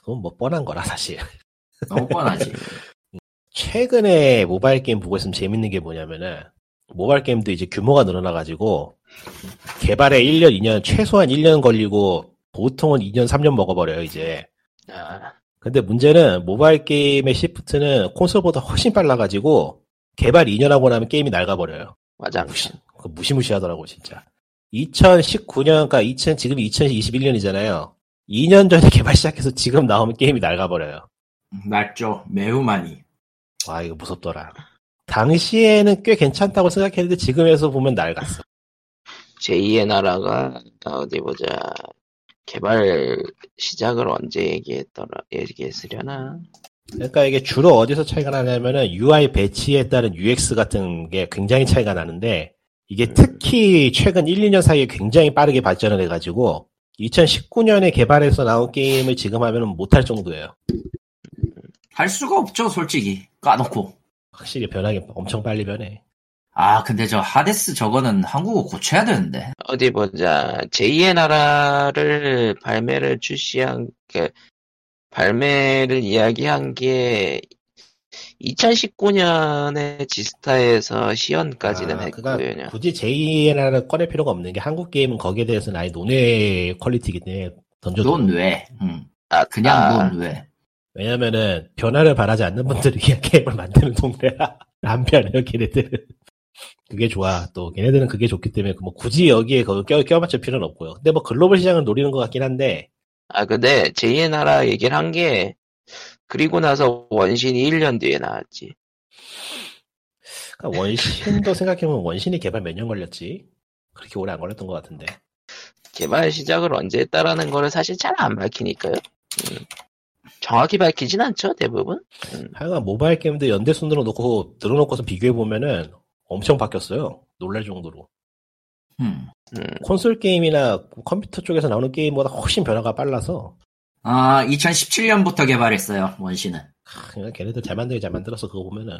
그건 뭐 뻔한 거라 사실. 너무 뻔하지. [LAUGHS] 최근에 모바일 게임 보고 있으면 재밌는 게 뭐냐면은 모바일 게임도 이제 규모가 늘어나가지고 개발에 1년, 2년 최소한 1년 걸리고 보통은 2년, 3년 먹어버려요 이제. 아, 근데 문제는 모바일 게임의 시프트는 콘솔보다 훨씬 빨라가지고 개발 2년 하고 나면 게임이 낡아버려요. 와장창 그 무시무시하더라고 진짜. 2019년, 그러니까 2000 지금 2021년이잖아요. 2년 전에 [LAUGHS] 개발 시작해서 지금 나오면 게임이 낡아버려요. 맞죠. 매우 많이. 와 이거 무섭더라. 당시에는 꽤 괜찮다고 생각했는데 지금에서 보면 낡았어. 제2의 나라가 어디 보자 개발 시작을 언제 얘기했더라 얘기했으려나 그러니까 이게 주로 어디서 차이가 나냐면은 UI 배치에 따른 UX 같은 게 굉장히 차이가 나는데 이게 특히 최근 1, 2년 사이에 굉장히 빠르게 발전을 해가지고 2019년에 개발해서 나온 게임을 지금 하면 못할 정도예요. 할 수가 없죠, 솔직히. 까놓고. 확실히 변하기 엄청 빨리 변해. 아, 근데 저 하데스 저거는 한국어 고쳐야 되는데. 어디 보자 제2의 나라를 발매를 출시한 그 발매를 이야기한 게 2019년에 지스타에서 시연까지는 아. 그러니까 굳이 제2를 꺼낼 필요가 없는 게 한국 게임은 거기에 대해서는 아예 논외 퀄리티이기 때문에 던져도 논 왜? 응. 아, 그냥 아, 논 왜? 왜냐면은 변화를 바라지 않는 분들을 위한 게임을 만드는 동네라 안 변해요 걔네들은 그게 좋아. 또 걔네들은 그게 좋기 때문에 뭐 굳이 여기에 거 껴, 껴맞출 필요는 없고요. 근데 뭐 글로벌 시장을 노리는 것 같긴 한데. 아 근데 제2의 나라 얘기를 한 게 그리고 나서 원신이 1년 뒤에 나왔지. 그러니까 원신도 생각해보면 원신이 개발 몇 년 걸렸지? 그렇게 오래 안 걸렸던 것 같은데. 개발 시작을 언제 했다라는 거를 사실 잘 안 밝히니까요. 음. 정확히 밝히진 않죠 대부분. 하여간 모바일 게임도 연대 순으로 놓고 늘어놓고서 비교해 보면은 엄청 바뀌었어요 놀랄 정도로 음. 음. 콘솔 게임이나 컴퓨터 쪽에서 나오는 게임보다 훨씬 변화가 빨라서 아, 2017년부터 개발했어요, 원신은. 그냥 걔네들 잘 만들게 잘 만들어서 그거 보면은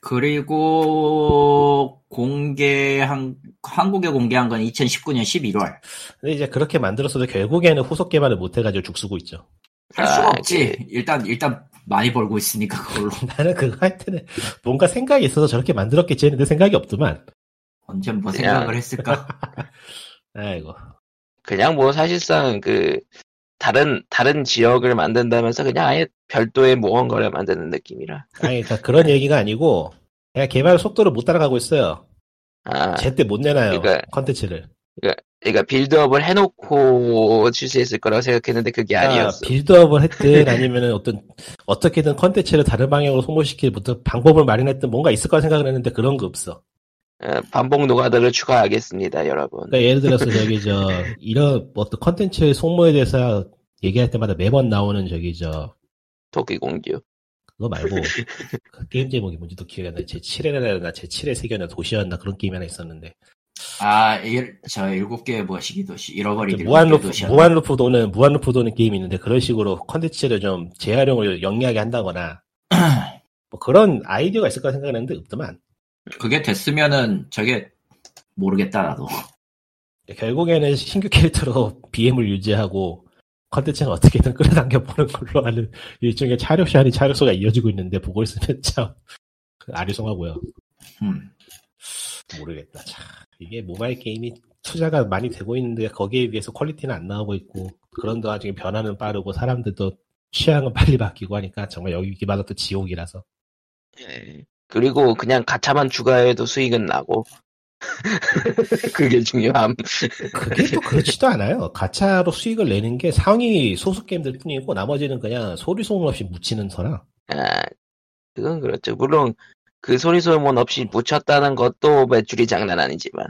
그리고 공개한 한국에 공개한 건 2019년 11월. 근데 이제 그렇게 만들었어도 결국에는 후속 개발을 못 해가지고 죽쓰고 있죠. 할 수가 아, 없지. 그- 일단 일단 많이 벌고 있으니까 그걸로. [LAUGHS] 나는 그거 할 때는 뭔가 생각이 있어서 저렇게 만들었겠지 했는데 생각이 없더만. 언제 뭐 그냥- 생각을 했을까? [LAUGHS] 아이고. 그냥 뭐 사실상 그 다른 다른 지역을 만든다면서 그냥 아예 별도의 모험거를 만드는 느낌이라. 아니, 그러니까 그런 얘기가 아니고 그냥 개발 속도를 못 따라가고 있어요. 아, 제때 못 내놔요. 그러니까- 컨텐츠를. 그러니까 build-up을 해놓고 출시했을 거라고 생각했는데 그게 그러니까 아니었어. build-up을 했든 [LAUGHS] 아니면은 어떤 어떻게든 컨텐츠를 다른 방향으로 소모시킬 어떤 방법을 마련했든 뭔가 있을 거라 생각을 했는데 그런 거 없어. 어, 반복 노가다를 추가하겠습니다, 여러분. 그러니까 예를 들어서 저기 [LAUGHS] 저 이런 어떤 컨텐츠 소모에 대해서 얘기할 때마다 매번 나오는 저기 저 토끼 공주. 그거 말고 그 게임 제목이 뭔지도 기억이 안 나. 제 7회나 제 7회 세계나 도시였나 그런 게임이 하나 있었는데 아, 일, 저 일곱 개의 머시기 도시, 잃어버린 일곱 무한 개의 루프 도시. 무한 루프 도는 무한 루프 도는 게임이 있는데 그런 식으로 컨텐츠를 좀 재활용을 영리하게 한다거나 [CLEARS THROAT] 뭐 그런 아이디어가 있을 거라 생각했는데 없더만 그게 됐으면은 저게 모르겠다 나도. 결국에는 신규 캐릭터로 [LAUGHS] BM을 유지하고 컨텐츠는 어떻게든 끌어당겨 보는 걸로 하는 [LAUGHS] 일종의 차력쇼 아닌 차력쇼가 이어지고 있는데 보고 있으면 [LAUGHS] 참 아리송하고요. 음. 모르겠다. 참, 이게 모바일 게임이 투자가 많이 되고 있는데 거기에 비해서 퀄리티는 안 나오고 있고 그런 와중에 변화는 빠르고 사람들도 취향은 [LAUGHS] 빨리 바뀌고 하니까 정말 여기마다 또 지옥이라서 예. 그리고 그냥 가차만 추가해도 수익은 나고. [LAUGHS] 그게 중요함. 그게 또 그렇지도 않아요. 가차로 수익을 내는 게 상위 소수 게임들 뿐이고 나머지는 그냥 소리 소문 없이 묻히는 서라. 아, 그건 그렇죠. 물론 그 소리 소문 없이 묻혔다는 것도 매출이 장난 아니지만.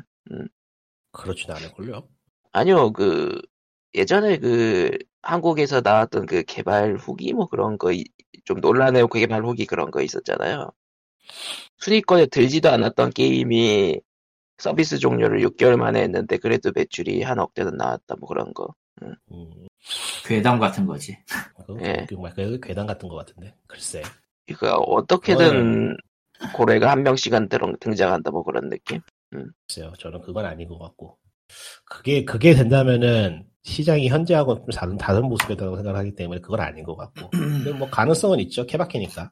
그렇지도 않을걸요. 아니요, 그, 예전에 그, 한국에서 나왔던 그 개발 후기 뭐 그런 거, 이- 좀 논란의 개발 후기 그런 거 있었잖아요. 순위권에 들지도 않았던 게임이 서비스 종료를 6개월 만에 했는데 그래도 매출이 한 억대는 나왔다 뭐 그런 거. 음, 괴담 같은 거지. 예. 그 괴담 같은 것 같은데. 글쎄. 그러니까 어떻게든 고래가 한 명씩은 등- 등장한다 뭐 그런 느낌. 글쎄요. 저는 그건 아닌 것 같고. 그게, 그게 된다면은 시장이 현재하고 좀 다른, 다른 모습이라고 생각을 하기 때문에 그건 아닌 것 같고. 근데 뭐 가능성은 있죠. 케바케니까.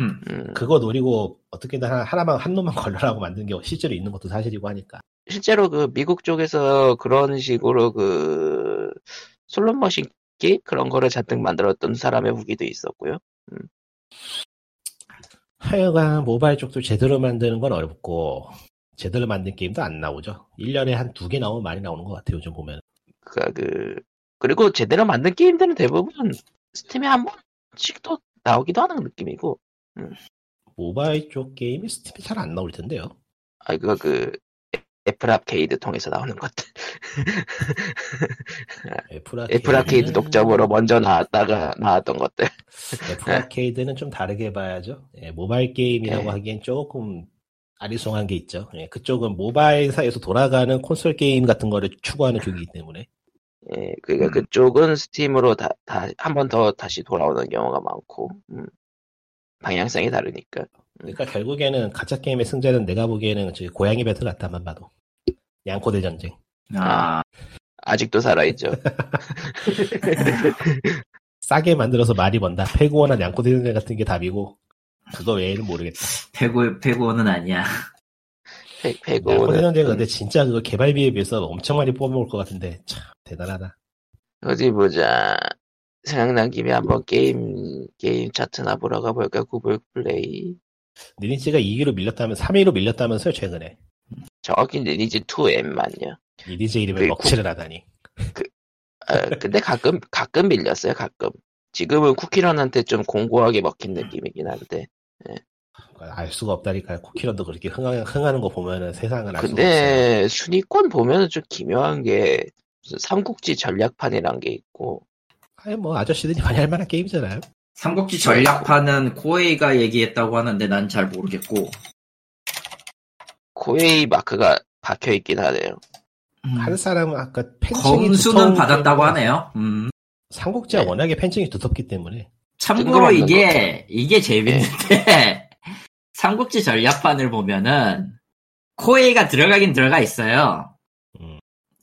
음. 음, 그거 노리고 어떻게든 하나, 하나만, 한 놈만 [LAUGHS] 걸려라고 만든 게 실제로 있는 것도 사실이고 하니까. 실제로 그 미국 쪽에서 그런 식으로 그 솔로머신 기 그런 거를 잔뜩 만들었던 사람의 후기도 있었고요. 하여간 모바일 쪽도 제대로 만드는 건 어렵고, 제대로 만든 게임도 안 나오죠. 1년에 한 두 개 나오면 많이 나오는 것 같아요, 요즘 보면. 그니까 그 그리고 제대로 만든 게임들은 대부분 스팀에 한 번씩 또 나오기도 하는 느낌이고, 모바일 쪽 게임이 스팀에 잘 안 나올 텐데요. 아 그거 그 애플 아케이드 통해서 나오는 것들. [LAUGHS] 애플 아케이드는, 애플 아케이드 독점으로 먼저 나왔다가 나왔던 것들. 애플 아케이드는 좀 다르게 봐야죠. 예, 모바일 게임이라고 예. 하기엔 조금 아리송한 게 있죠. 예, 그쪽은 모바일상에서 돌아가는 콘솔 게임 같은 거를 추구하는 쪽이기 때문에. 예, 그러니까 음. 그쪽은 스팀으로 다, 다, 한 번 더 다시 돌아오는 경우가 많고, 음. 방향성이 다르니까. 그러니까 결국에는 가짜 게임의 승자는 내가 보기에는 저기 고양이 배틀 같다만 봐도. 양코대 전쟁. 아, 아직도 살아있죠. [LAUGHS] 싸게 만들어서 많이 번다. 페구어나 양코대 전쟁 같은 게 답이고. 그거 외에는 모르겠다. 페고, 페고는 아니야. 페, 양코대 페고는. 전쟁은 근데 진짜 그거 개발비에 비해서 엄청 많이 뽑아먹을 것 같은데 참 대단하다. 어디 보자. 생각난 김에 한번 게임, 게임 차트나 보러 가볼까, 구글 플레이. 리니지가 2위로 밀렸다면 3위로 밀렸다면서요 최근에. 정확히 리니지 2M만요. 리니지 이름에 그 먹칠을 하다니. 아, 근데 가끔, 가끔 밀렸어요, 가끔. 지금은 쿠키런한테 좀 공고하게 먹힌 느낌이긴 한데. 알 수가 없다니까요. 쿠키런도 그렇게 흥하, 흥하는 거 보면은 세상을 알. 근데 순위권 보면은 좀 기묘한 게 무슨 삼국지 전략판이란 게 있고 아니 뭐 아저씨들이 많이 할 만한 게임이잖아요. 삼국지 전략판은 코에이가 얘기했다고 하는데 난 잘 모르겠고. 코에이 마크가 박혀 있긴 하네요. 음, 한 사람은 아까 팬층이 검수는 받았다고 게임이라 하네요. 음. 삼국지가 네. 워낙에 팬층이 두텁기 때문에 참고로 이게, 이게 재밌는데, [LAUGHS] 삼국지 전략판을 보면은, 코에이가 들어가긴 들어가 있어요. 음.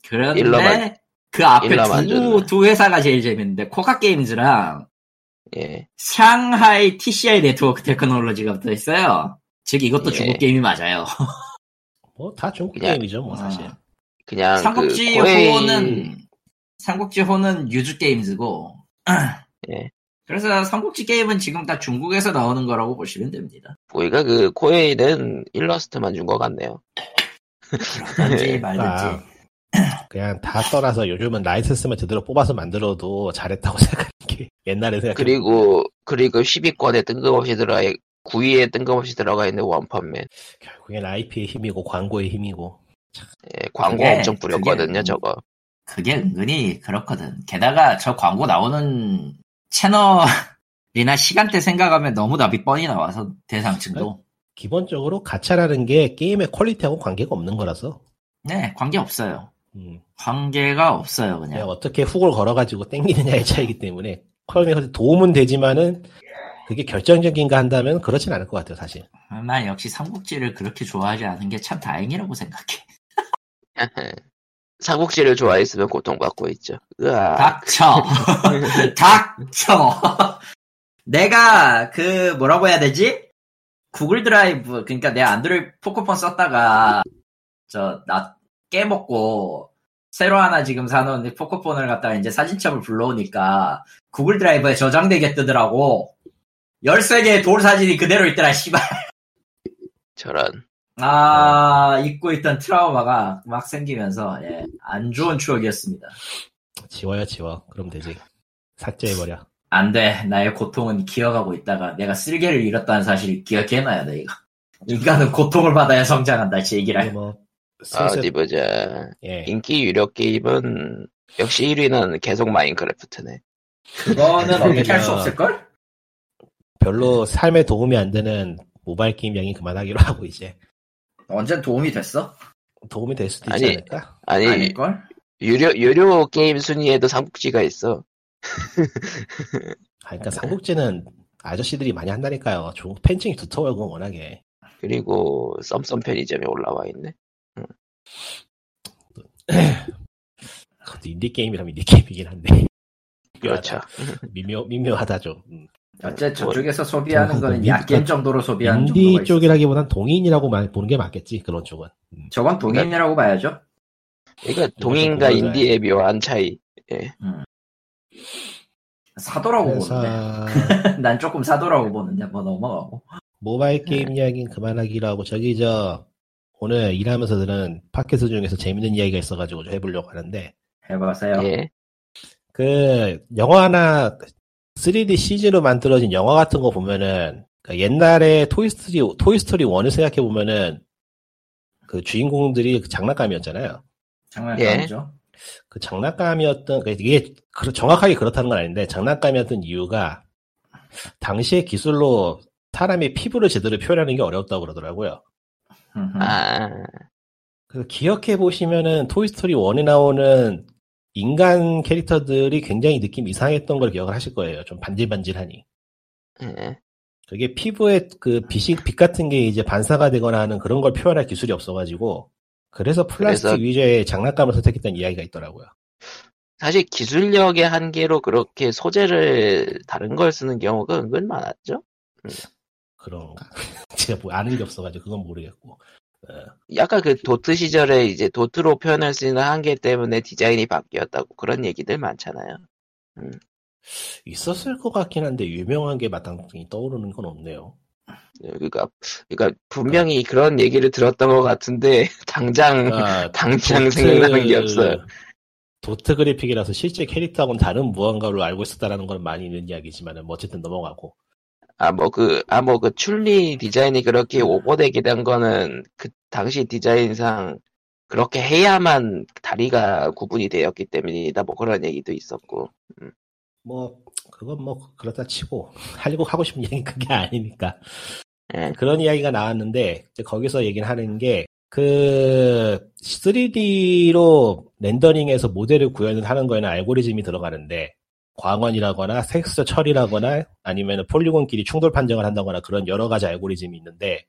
그런데, 일러만- 그 앞에 두. 두 회사가 제일 재밌는데, 코카 게임즈랑 예. 상하이 TCI 네트워크 테크놀로지가 붙어 있어요. 즉, 이것도 예. 중국 게임이 맞아요. [LAUGHS] 뭐 다 중국 그냥- 게임이죠 뭐 사실. 아. 그냥 삼국지 그 코에이 호는, 삼국지 호는 유즈 게임즈고, 예. 그래서 삼국지 게임은 지금 다 중국에서 나오는 거라고 보시면 됩니다. 보이가 그 코에이는 일러스트만 준 것 같네요. 그러든지 말든지. [LAUGHS] 아, 그냥 다 떠나서 요즘은 라이센스만 제대로 뽑아서 만들어도 잘했다고 [LAUGHS] 게 옛날에 생각. 그리고 그리고 10위권에 뜬금없이 들어가 9위에 뜬금없이 들어가 있는 원펀맨. 결국엔 IP의 힘이고 광고의 힘이고. 예, 광고 그게- 엄청 뿌렸거든요, 그게- 저거. 그게 은근히 그렇거든. 게다가 저 광고 나오는 채널이나 시간대 생각하면 너무 답이 뻔히 나와서 대상층도. 기본적으로 가차라는 게 게임의 quality하고 관계가 없는 거라서. 네, 관계 없어요. 음, 관계가 없어요, 그냥 그냥. 어떻게 훅을 걸어가지고 땡기느냐의 차이기 때문에 quality가 도움은 되지만은 그게 결정적인가 한다면 그렇진 않을 것 같아요 사실. 난 역시 삼국지를 그렇게 좋아하지 않은 게 참 다행이라고 생각해. [LAUGHS] 삼국지를 좋아했으면 고통받고 있죠. 으아. 닥쳐. [LAUGHS] 닥쳐. 내가 그 뭐라고 해야 되지? 구글 드라이브 그러니까 내 안드로이드 포코폰 썼다가 저 나 깨먹고 새로 하나 지금 사놓은 포코폰을 갖다가 이제 사진첩을 불러오니까 구글 드라이브에 저장되게 뜨더라고. 13개의 돌 사진이 그대로 있더라, 씨발. 저런. 아, 잊고 있던 트라우마가 막 생기면서, 예, 안 좋은 추억이었습니다. 지워요 지워. 그럼 되지. 삭제해버려. 안 돼. 나의 고통은 기억하고 있다가 내가 쓸개를 잃었다는 사실을 기억해놔야 돼, 이거. 인간은 고통을 받아야 성장한다, 제 얘기를. 근데 뭐 아, 슬슬 어디 보자. 예. 인기 유력 게임은 역시 1위는 계속 마인크래프트네. 그거는 어떻게 할 수 없을걸? 별로 삶에 도움이 안 되는 모바일 게임 양이 그만하기로 [LAUGHS] 하고 이제 언젠 도움이 됐어? 도움이 될 수도 있지 아니, 않을까? 아니 아닐걸? 유료 유료 게임 순위에도 삼국지가 있어. [LAUGHS] 아, 그러니까 삼국지는 아저씨들이 많이 한다니까요. 좀 팬층이 두터워요, 워낙에. 그리고 썸썸 편의점에 올라와 있네. 그것도 인디게임이라면 인디게임이긴 한데. [LAUGHS] 그렇죠. [LAUGHS] 미묘, 미묘하다 좀. 음. 어째 저쪽에서 소비하는 저- 거는 그 약겜 민- 정도로 소비하는 인디. 쪽이라기보단 동인이라고 말, 보는 게 맞겠지, 그런 쪽은. 음. 저건 동인이라고 봐야죠. 그러니까 동인과 인디의 묘한 차이. 사도라고 그래서 보는데. [LAUGHS] 난 조금 사도라고 보는데 뭐 넘어가고. 모바일 게임 이야기는 그만하기로 하고 저기 저 오늘 일하면서 들은 팟캐스트 중에서 재밌는 이야기가 있어가지고 좀 해보려고 하는데 해보세요. 예. 그 영화나 3D CG로 만들어진 영화 같은 거 보면은 그 옛날에 토이스토리 토이스토리 1을 생각해 보면은 그 주인공들이 그 장난감이었잖아요. 장난감이죠. 그 장난감이었던 그 이게 정확하게 그렇다는 건 아닌데 장난감이었던 이유가 당시의 기술로 사람의 피부를 제대로 표현하는 게 어려웠다고 그러더라고요. 아, 그 기억해 보시면은 토이스토리 1에 나오는 인간 캐릭터들이 굉장히 느낌 이상했던 걸 기억을 하실 거예요. 좀 반질반질하니. 예. 그게 피부에 그 빛이 빛 같은 게 이제 반사가 되거나 하는 그런 걸 표현할 기술이 없어가지고 그래서 플라스틱 그래서- 위주의 장난감을 선택했다는 이야기가 있더라고요. 사실 기술력의 한계로 그렇게 소재를 다른 걸 쓰는 경우가 은근 많았죠. 그런가? [LAUGHS] 제가 뭐 아는 게 없어가지고 그건 모르겠고. 약간 그 도트 시절에 이제 도트로 표현할 수 있는 한계 때문에 디자인이 바뀌었다고 그런 얘기들 많잖아요. 있었을 것 같긴 한데 유명한 게 마땅히 떠오르는 건 없네요. 그러니까, 그러니까 분명히 그런 얘기를 들었던 것 같은데 [LAUGHS] 당장 그러니까 당장 도트- 생각나는 게 없어요. 도트 그래픽이라서 실제 캐릭터하고는 다른 무언가로 알고 있었다라는 건 많이 있는 이야기지만 뭐 어쨌든 넘어가고 아, 뭐 그, 아, 뭐 그 출리 디자인이 그렇게 오버되게 된 거는 그 당시 디자인상 그렇게 해야만 다리가 구분이 되었기 때문이다. 뭐 그런 얘기도 있었고. 뭐 그건 뭐 그렇다 치고 하려고 하고 싶은 얘기는 그게 아니니까 예. 그런 이야기가 나왔는데 이제 거기서 얘기를 하는 게 그 3D로 렌더링해서 모델을 구현을 하는 거에는 알고리즘이 들어가는데 광원이라거나 텍스처 처리라거나 아니면 폴리곤끼리 충돌 판정을 한다거나 그런 여러 가지 알고리즘이 있는데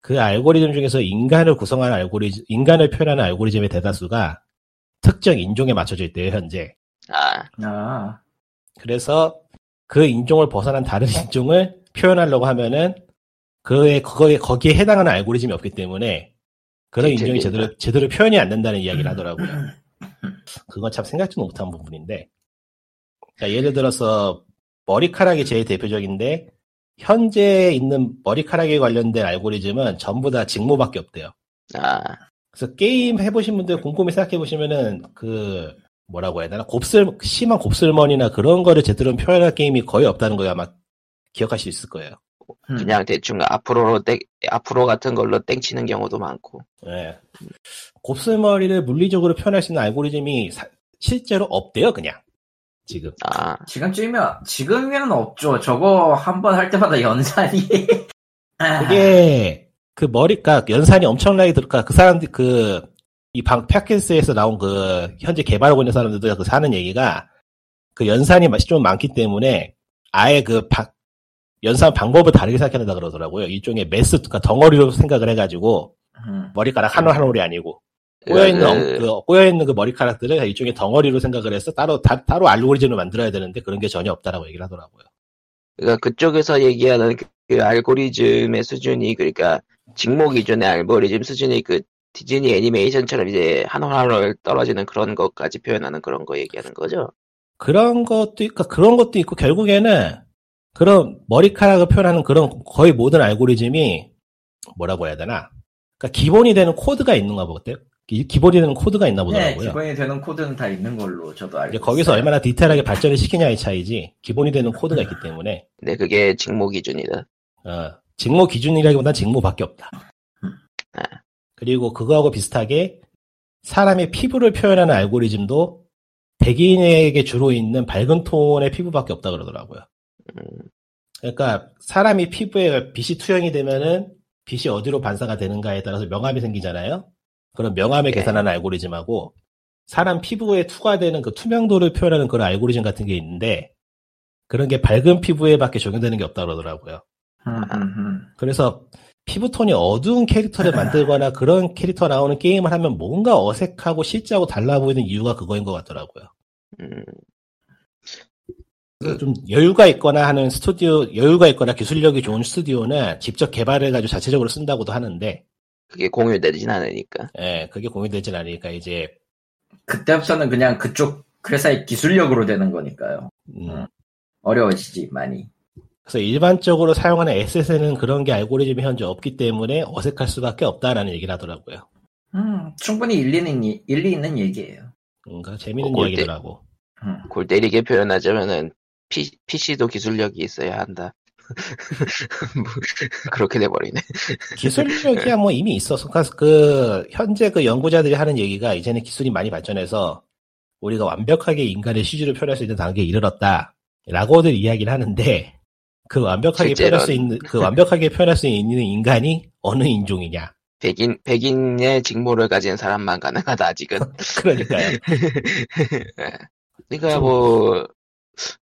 그 알고리즘 중에서 인간을 구성하는 알고리즘, 인간을 표현하는 알고리즘의 대다수가 특정 인종에 맞춰져 있대요, 현재. 아, 아, 그래서 그 인종을 벗어난 다른 인종을 표현하려고 하면은 그에 그거에 거기에 해당하는 알고리즘이 없기 때문에 그런 인종이. 제대로 제대로 표현이 안 된다는 이야기를 [CLEARS THROAT] 하더라고요. 그건 참 생각지도 못한 부분인데 자, 예를 들어서 머리카락이 제일 대표적인데 현재 있는 머리카락에 관련된 알고리즘은 전부 다 직모밖에 없대요. 아, 그래서 게임 해보신 분들 곰곰이 생각해보시면은 그 뭐라고 해야 되나 곱슬 심한 곱슬머리나 그런 거를 제대로 표현할 게임이 거의 없다는 거 아마 기억할 수 있을 거예요. 음. 그냥 대충 앞으로 땡, 앞으로 같은 걸로 땡치는 경우도 많고. 예. 곱슬머리를 물리적으로 표현할 수 있는 알고리즘이 사- 실제로 없대요, 그냥 지금. 아, 지금쯤이면 지금이면 없죠. 저거 한 번 할 때마다 연산이 아, [LAUGHS] 그게 그 머리가 연산이 엄청나게 들어가 그 사람들 그 이 방 팟캐스트에서 나온 그 현재 개발하고 있는 사람들도 그 사는 얘기가 그 연산이 맛이 좀 많기 때문에 아예 그 바- 연산 방법을 다르게 생각한다 그러더라고요. 일종의 매스 그러니까 덩어리로 생각을 해가지고 음. 머리카락 한 올 한 올이 아니고 꼬여있는, 엉- 그, 그 꼬여있는 그 머리카락들을 일종의 덩어리로 생각을 해서 따로, 다- 따로 알고리즘을 만들어야 되는데 그런 게 전혀 없다라고 얘기를 하더라고요. 그러니까 그쪽에서 얘기하는 그, 그 알고리즘의 수준이 그러니까 직모 기준의 알고리즘 수준이 그 디즈니 애니메이션처럼 이제 한올 한올 떨어지는 그런 것까지 표현하는 그런 거 얘기하는 거죠. 그런 것도 있고, 그런 것도 있고, 결국에는 그런 머리카락을 표현하는 그런 거의 모든 알고리즘이 뭐라고 해야 되나? 그러니까 기본이 되는 코드가 있는 가 보거든요. 기- 기본이 되는 코드가 있나 네, 보더라고요. 기본이 되는 코드는 다 있는 걸로 저도 알고 이제 거기서 있어요. 얼마나 디테일하게 발전을 시키냐의 차이지, 기본이 되는 코드가 있기 때문에, 근데 그게 직모 기준이다. 어, 직모 기준이라기보단 직모밖에 없다. 아. 그리고 그거하고 비슷하게 사람의 피부를 표현하는 알고리즘도 백인에게 주로 있는 밝은 톤의 피부밖에 없다 그러더라고요. 음, 그러니까 사람이 피부에 빛이 투영이 되면은 빛이 어디로 반사가 되는가에 따라서 명암이 생기잖아요. 그런 명암을 네. 계산하는 알고리즘하고 사람 피부에 투과되는 그 투명도를 표현하는 그런 알고리즘 같은 게 있는데 그런 게 밝은 피부에밖에 적용되는 게 없다 그러더라고요. 음, 음, 음. 그래서 피부톤이 어두운 캐릭터를 만들거나 [LAUGHS] 그런 캐릭터 나오는 게임을 하면 뭔가 어색하고 실제하고 달라 보이는 이유가 그거인 것 같더라고요. 좀 여유가 있거나 하는 스튜디오, 여유가 있거나 기술력이 좋은 스튜디오는 직접 개발해가지고 자체적으로 쓴다고도 하는데, 그게 공유되진 않으니까. 예, 그게 공유되진 않으니까 이제, 그때부터는 그냥 그쪽 회사의 기술력으로 되는 거니까요. 음, 음. 어려워지지 많이. 그래서 일반적으로 사용하는 SS에는 그런 게 알고리즘이 현재 없기 때문에 어색할 수밖에 없다라는 얘기를 하더라고요. 음, 충분히 일리 있는, 이- 일리 있는 얘기예요. 음, 그 재밌는 어, 골대. 이야기더라고. 음. 골 때리게 표현하자면은 P, PC도 기술력이 있어야 한다. [LAUGHS] 뭐, 그렇게 돼버리네. 기술력이야 뭐 이미 있어서, 그러니까 그, 현재 그 연구자들이 하는 얘기가 이제는 기술이 많이 발전해서 우리가 완벽하게 인간의 시주를 표현할 수 있는 단계에 이르렀다. 라고들 이야기를 하는데, 그 완벽하게 표현할 수. 있는, 그 완벽하게 표현할 수 있는 인간이 어느 인종이냐. 백인, 백인의 직모를 가진 사람만 가능하다, 아직은. [LAUGHS] 그러니까요. [LAUGHS] 그러니까 좀- 뭐,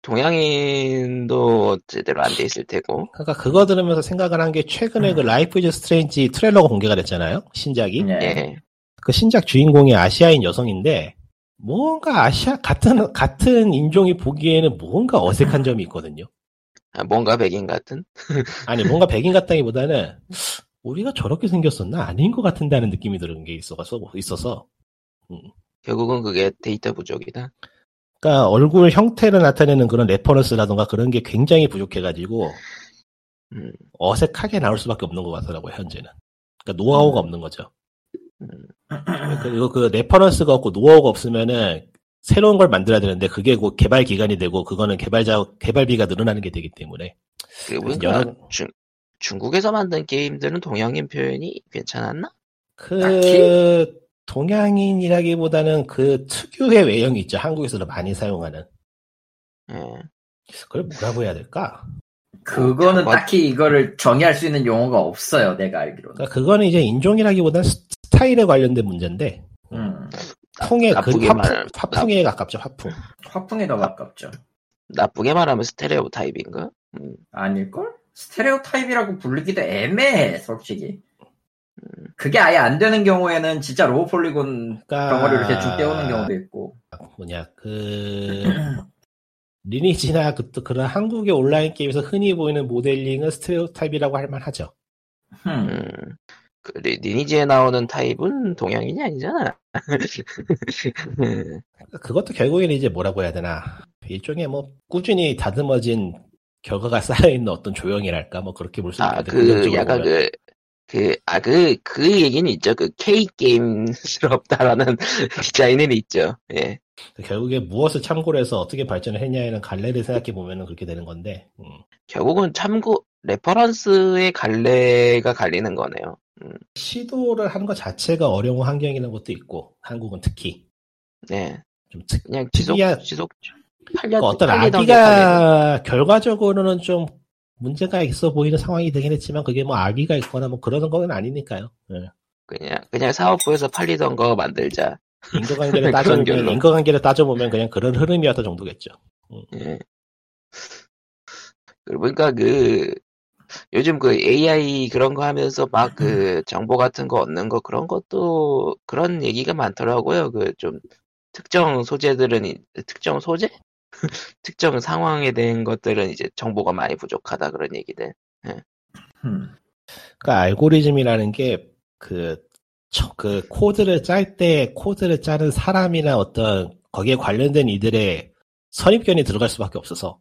동양인도 제대로 안 돼 있을 테고. 그러니까 그거 들으면서 생각을 한 게 최근에 그 라이프 이즈 스트레인지 트레일러가 공개가 됐잖아요. 신작이. 예. 예. 그 신작 주인공이 아시아인 여성인데 뭔가 아시아 같은 같은 인종이 보기에는 뭔가 어색한 점이 있거든요. 아, 뭔가 백인 같은? [LAUGHS] 아니 뭔가 백인 같다기보다는 우리가 저렇게 생겼었나 아닌 것 같은다는 느낌이 드는 게 있어서 있어서 결국은 그게 데이터 부족이다. 그러니까 얼굴 형태를 나타내는 그런 reference라던가 그런 게 굉장히 부족해가지고 음. 어색하게 나올 수밖에 없는 것 같더라고요 현재는. 그러니까 노하우가 없는 거죠. 음. 그리고 그 reference가 없고 노하우가 없으면은 새로운 걸 만들어야 되는데 그게 곧 개발 기간이 되고 그거는 개발자 개발비가 늘어나는 게 되기 때문에 보니까 여러- 중, 중국에서 만든 게임들은 동양인 표현이 괜찮았나? 그 딱히? 동양인이라기보다는 그 특유의 외형이 있죠 한국에서도 많이 사용하는 예. 그걸 뭐라고 해야 될까? 그거는 뭐- 딱히 이거를 정의할 수 있는 용어가 없어요, 내가 알기로는. 그러니까 그거는 이제 인종이라기보다는 스- 스타일에 관련된 문제인데 음, 풍의 그 나쁘게 화풍, 말하면- 화풍에 가깝죠 화풍. 화풍에 더 가깝죠. 나쁘게 말하면 스테레오 타입인가? 음. 아닐걸? 스테레오 타입이라고 부르기도 애매해, 솔직히. 그게 아예 안 되는 경우에는 진짜 low polygon 그러니까 덩어리를 대충 떼우는 경우도 있고. 뭐냐 그 리니지나 그, 또 그런 한국의 온라인 게임에서 흔히 보이는 모델링은 스테레오 타입이라고 할 만하죠. 음. 음. 그 리- 리니지에 나오는 타입은 동양인이 아니잖아. [LAUGHS] 그것도 결국에는 이제 뭐라고 해야 되나 일종의 뭐 꾸준히 다듬어진 결과가 [LAUGHS] 쌓여있는 어떤 조형이랄까 뭐 그렇게 볼수 아, 있거든. 그, 약간 보면. 그, 그, 아, 그, 그 얘기는 있죠. 그 K게임스럽다라는 [LAUGHS] [LAUGHS] 디자인은 있죠. 예. 결국에 무엇을 참고로 해서 어떻게 발전을 했냐에는 갈래를 생각해 보면은 그렇게 되는 건데 음. 결국은 참고, reference의 갈래가 갈리는 거네요. 시도를 하는 것 자체가 어려운 환경이라는 것도 있고 한국은 특히 네. 좀 특, 그냥 지속, 특이한- 지속, 팔려, 그러니까 어떤. 아기가 결과적으로는 좀 문제가 있어 보이는 상황이 되긴 했지만 그게 뭐 아기가 있거나 뭐 그러는 건 아니니까요. 예. 그냥, 그냥 사업부에서 팔리던 거 만들자. 인과관계를 [LAUGHS] 따져보면. 인과관계를 따져보면 그냥 그런 흐름이었던 정도겠죠. 예. 그러니까 그 요즘 그 AI 그런 거 하면서 막 그 [CLEARS THROAT] 정보 같은 거 얻는 거 그런 것도 그런 얘기가 많더라고요. 그 좀 특정 소재들은 이- 특정 소재? [LAUGHS] 특정 상황에 대한 것들은 이제 정보가 많이 부족하다 그런 얘기들. 음. 그러니까 알고리즘이라는 게그 그 코드를 짤 때 코드를 짜는 사람이나 어떤 거기에 관련된 이들의 선입견이 들어갈 수밖에 없어서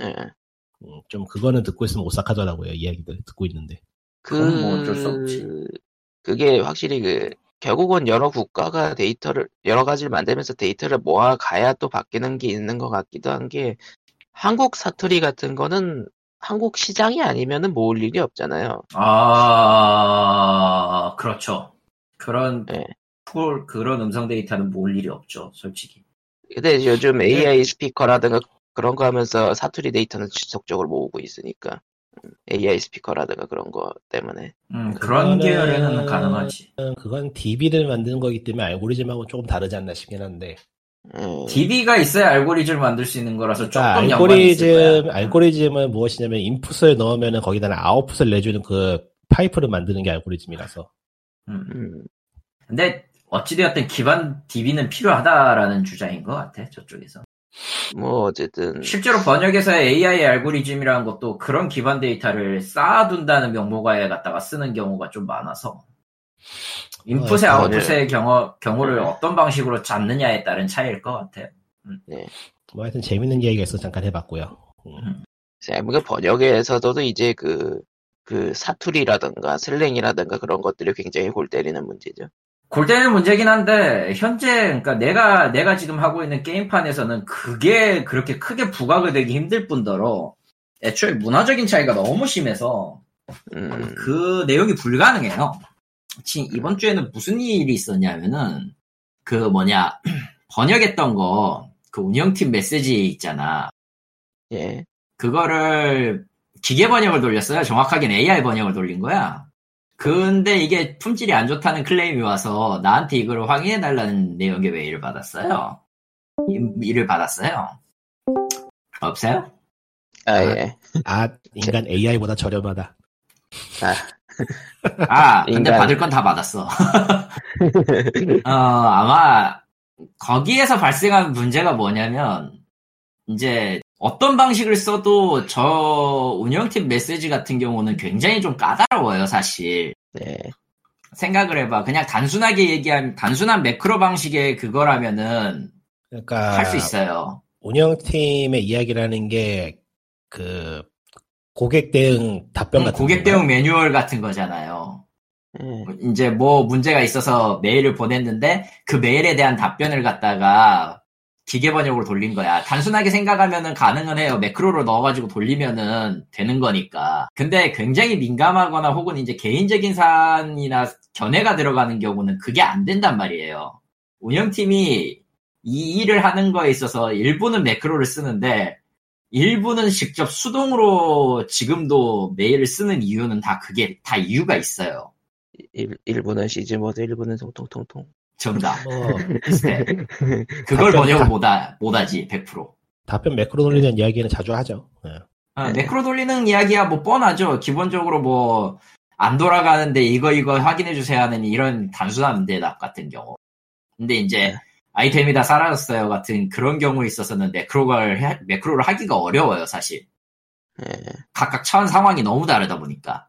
예. 음, 좀 그거는 듣고 있으면 오싹하더라고요 이야기들 듣고 있는데 그 그건 뭐 어쩔 수 없지. 그게 확실히 그 결국은 여러 국가가 데이터를 여러 가지를 만들면서 데이터를 모아 가야 또 바뀌는 게 있는 것 같기도 한 게 한국 사투리 같은 거는 한국 시장이 아니면은 모을 일이 없잖아요. 아, 그렇죠. 그런, 예. 폴, 그런 음성 데이터는 모을 일이 없죠, 솔직히. 근데 요즘 AI 스피커라든가 그런 거 하면서 사투리 데이터는 지속적으로 모으고 있으니까. AI 스피커라든가 그런 거 때문에. 음, 그런 그거는- 계열에는 가능하지. 그건 DB를 만드는 거기 때문에 알고리즘하고 조금 다르지 않나 싶긴 한데. 음, DB가 있어야 알고리즘을 만들 수 있는 거라서 조금 그러니까 연관이 있을 알고리즘, 거야. 알고리즘은 무엇이냐면 인풋을 넣으면은 거기다가 아웃풋을 내주는 그 파이프를 만드는 게 알고리즘이라서. 음. 음, 근데 어찌되었든 기반 DB는 필요하다라는 주장인 것 같아 저쪽에서. 뭐 어쨌든 실제로 번역에서의 AI 알고리즘이라는 것도 그런 기반 데이터를 쌓아둔다는 명목하에 갖다가 쓰는 경우가 좀 많아서 인풋의 어, 아웃풋의 경우, 경우를 어떤 방식으로 잡느냐에 따른 차이일 것 같아요. 뭐 하여튼 재밌는 이야기가 있어서 잠깐 해봤고요. 그 번역에서도 이제 그, 그 사투리라든가 슬랭이라든가 그런 것들이 굉장히 골 때리는 문제죠. 골 때리는 문제긴 한데 현재 그러니까 내가 내가 지금 하고 있는 게임판에서는 그게 그렇게 크게 부각이 되기 힘들 뿐더러 애초에 문화적인 차이가 너무 심해서 음, 그 내용이 불가능해요. 지금 이번 주에는 무슨 일이 있었냐면은 그 뭐냐 [CLEARS THROAT] 번역했던 거 그 운영팀 메시지 있잖아. 예. 그거를 기계 번역을 돌렸어요. 정확하게는 AI 번역을 돌린 거야. 근데 이게 품질이 안 좋다는 클레임이 와서 나한테 이걸 확인해 달라는 내용의 메일을 받았어요. 이- 일을 받았어요. 없어요? 아, 예. 아, 인간 AI보다 저렴하다. 아, 아, 근데 인간. 받을 건 다 받았어. [LAUGHS] 어, 아마 거기에서 발생한 문제가 뭐냐면 이제 어떤 방식을 써도 저 운영팀 메시지 같은 경우는 굉장히 좀 까다로워요, 사실. 네. 생각을 해봐. 그냥 단순하게 얘기하면 단순한 매크로 방식의 그거라면은 그러니까 할 수 있어요. 운영팀의 이야기라는 게 그 고객 대응 답변 음, 같은 고객 건가요? 대응 매뉴얼 같은 거잖아요. 예. 이제 뭐 문제가 있어서 메일을 보냈는데 그 메일에 대한 답변을 갖다가 기계 번역으로 돌린 거야. 단순하게 생각하면은 가능은 해요. 매크로로 넣어가지고 돌리면은 되는 거니까. 근데 굉장히 민감하거나 혹은 이제 개인적인 사안이나 견해가 들어가는 경우는 그게 안 된단 말이에요. 운영팀이 이 일을 하는 거에 있어서 일부는 매크로를 쓰는데 일부는 직접 수동으로 지금도 메일을 쓰는 이유는 다 그게 다 이유가 있어요. 일, 일부는 시즈 모드, 일부는 통통통통. 정답. 뭐 비슷해. 그걸 답변 번역을 다- 못하, 못하지, 100%. 답변 매크로 돌리는 이야기는 자주 하죠. 예. 아, 네. 매크로 돌리는 이야기야 뭐 뻔하죠. 기본적으로 뭐, 안 돌아가는데 이거 이거 확인해주세요 하는 이런 단순한 대답 같은 경우. 근데 이제, 네. 아이템이 다 사라졌어요 같은 그런 경우에 있어서는 매크로를, 해- 매크로를 하기가 어려워요, 사실. 예. 각각 처한 상황이 너무 다르다 보니까.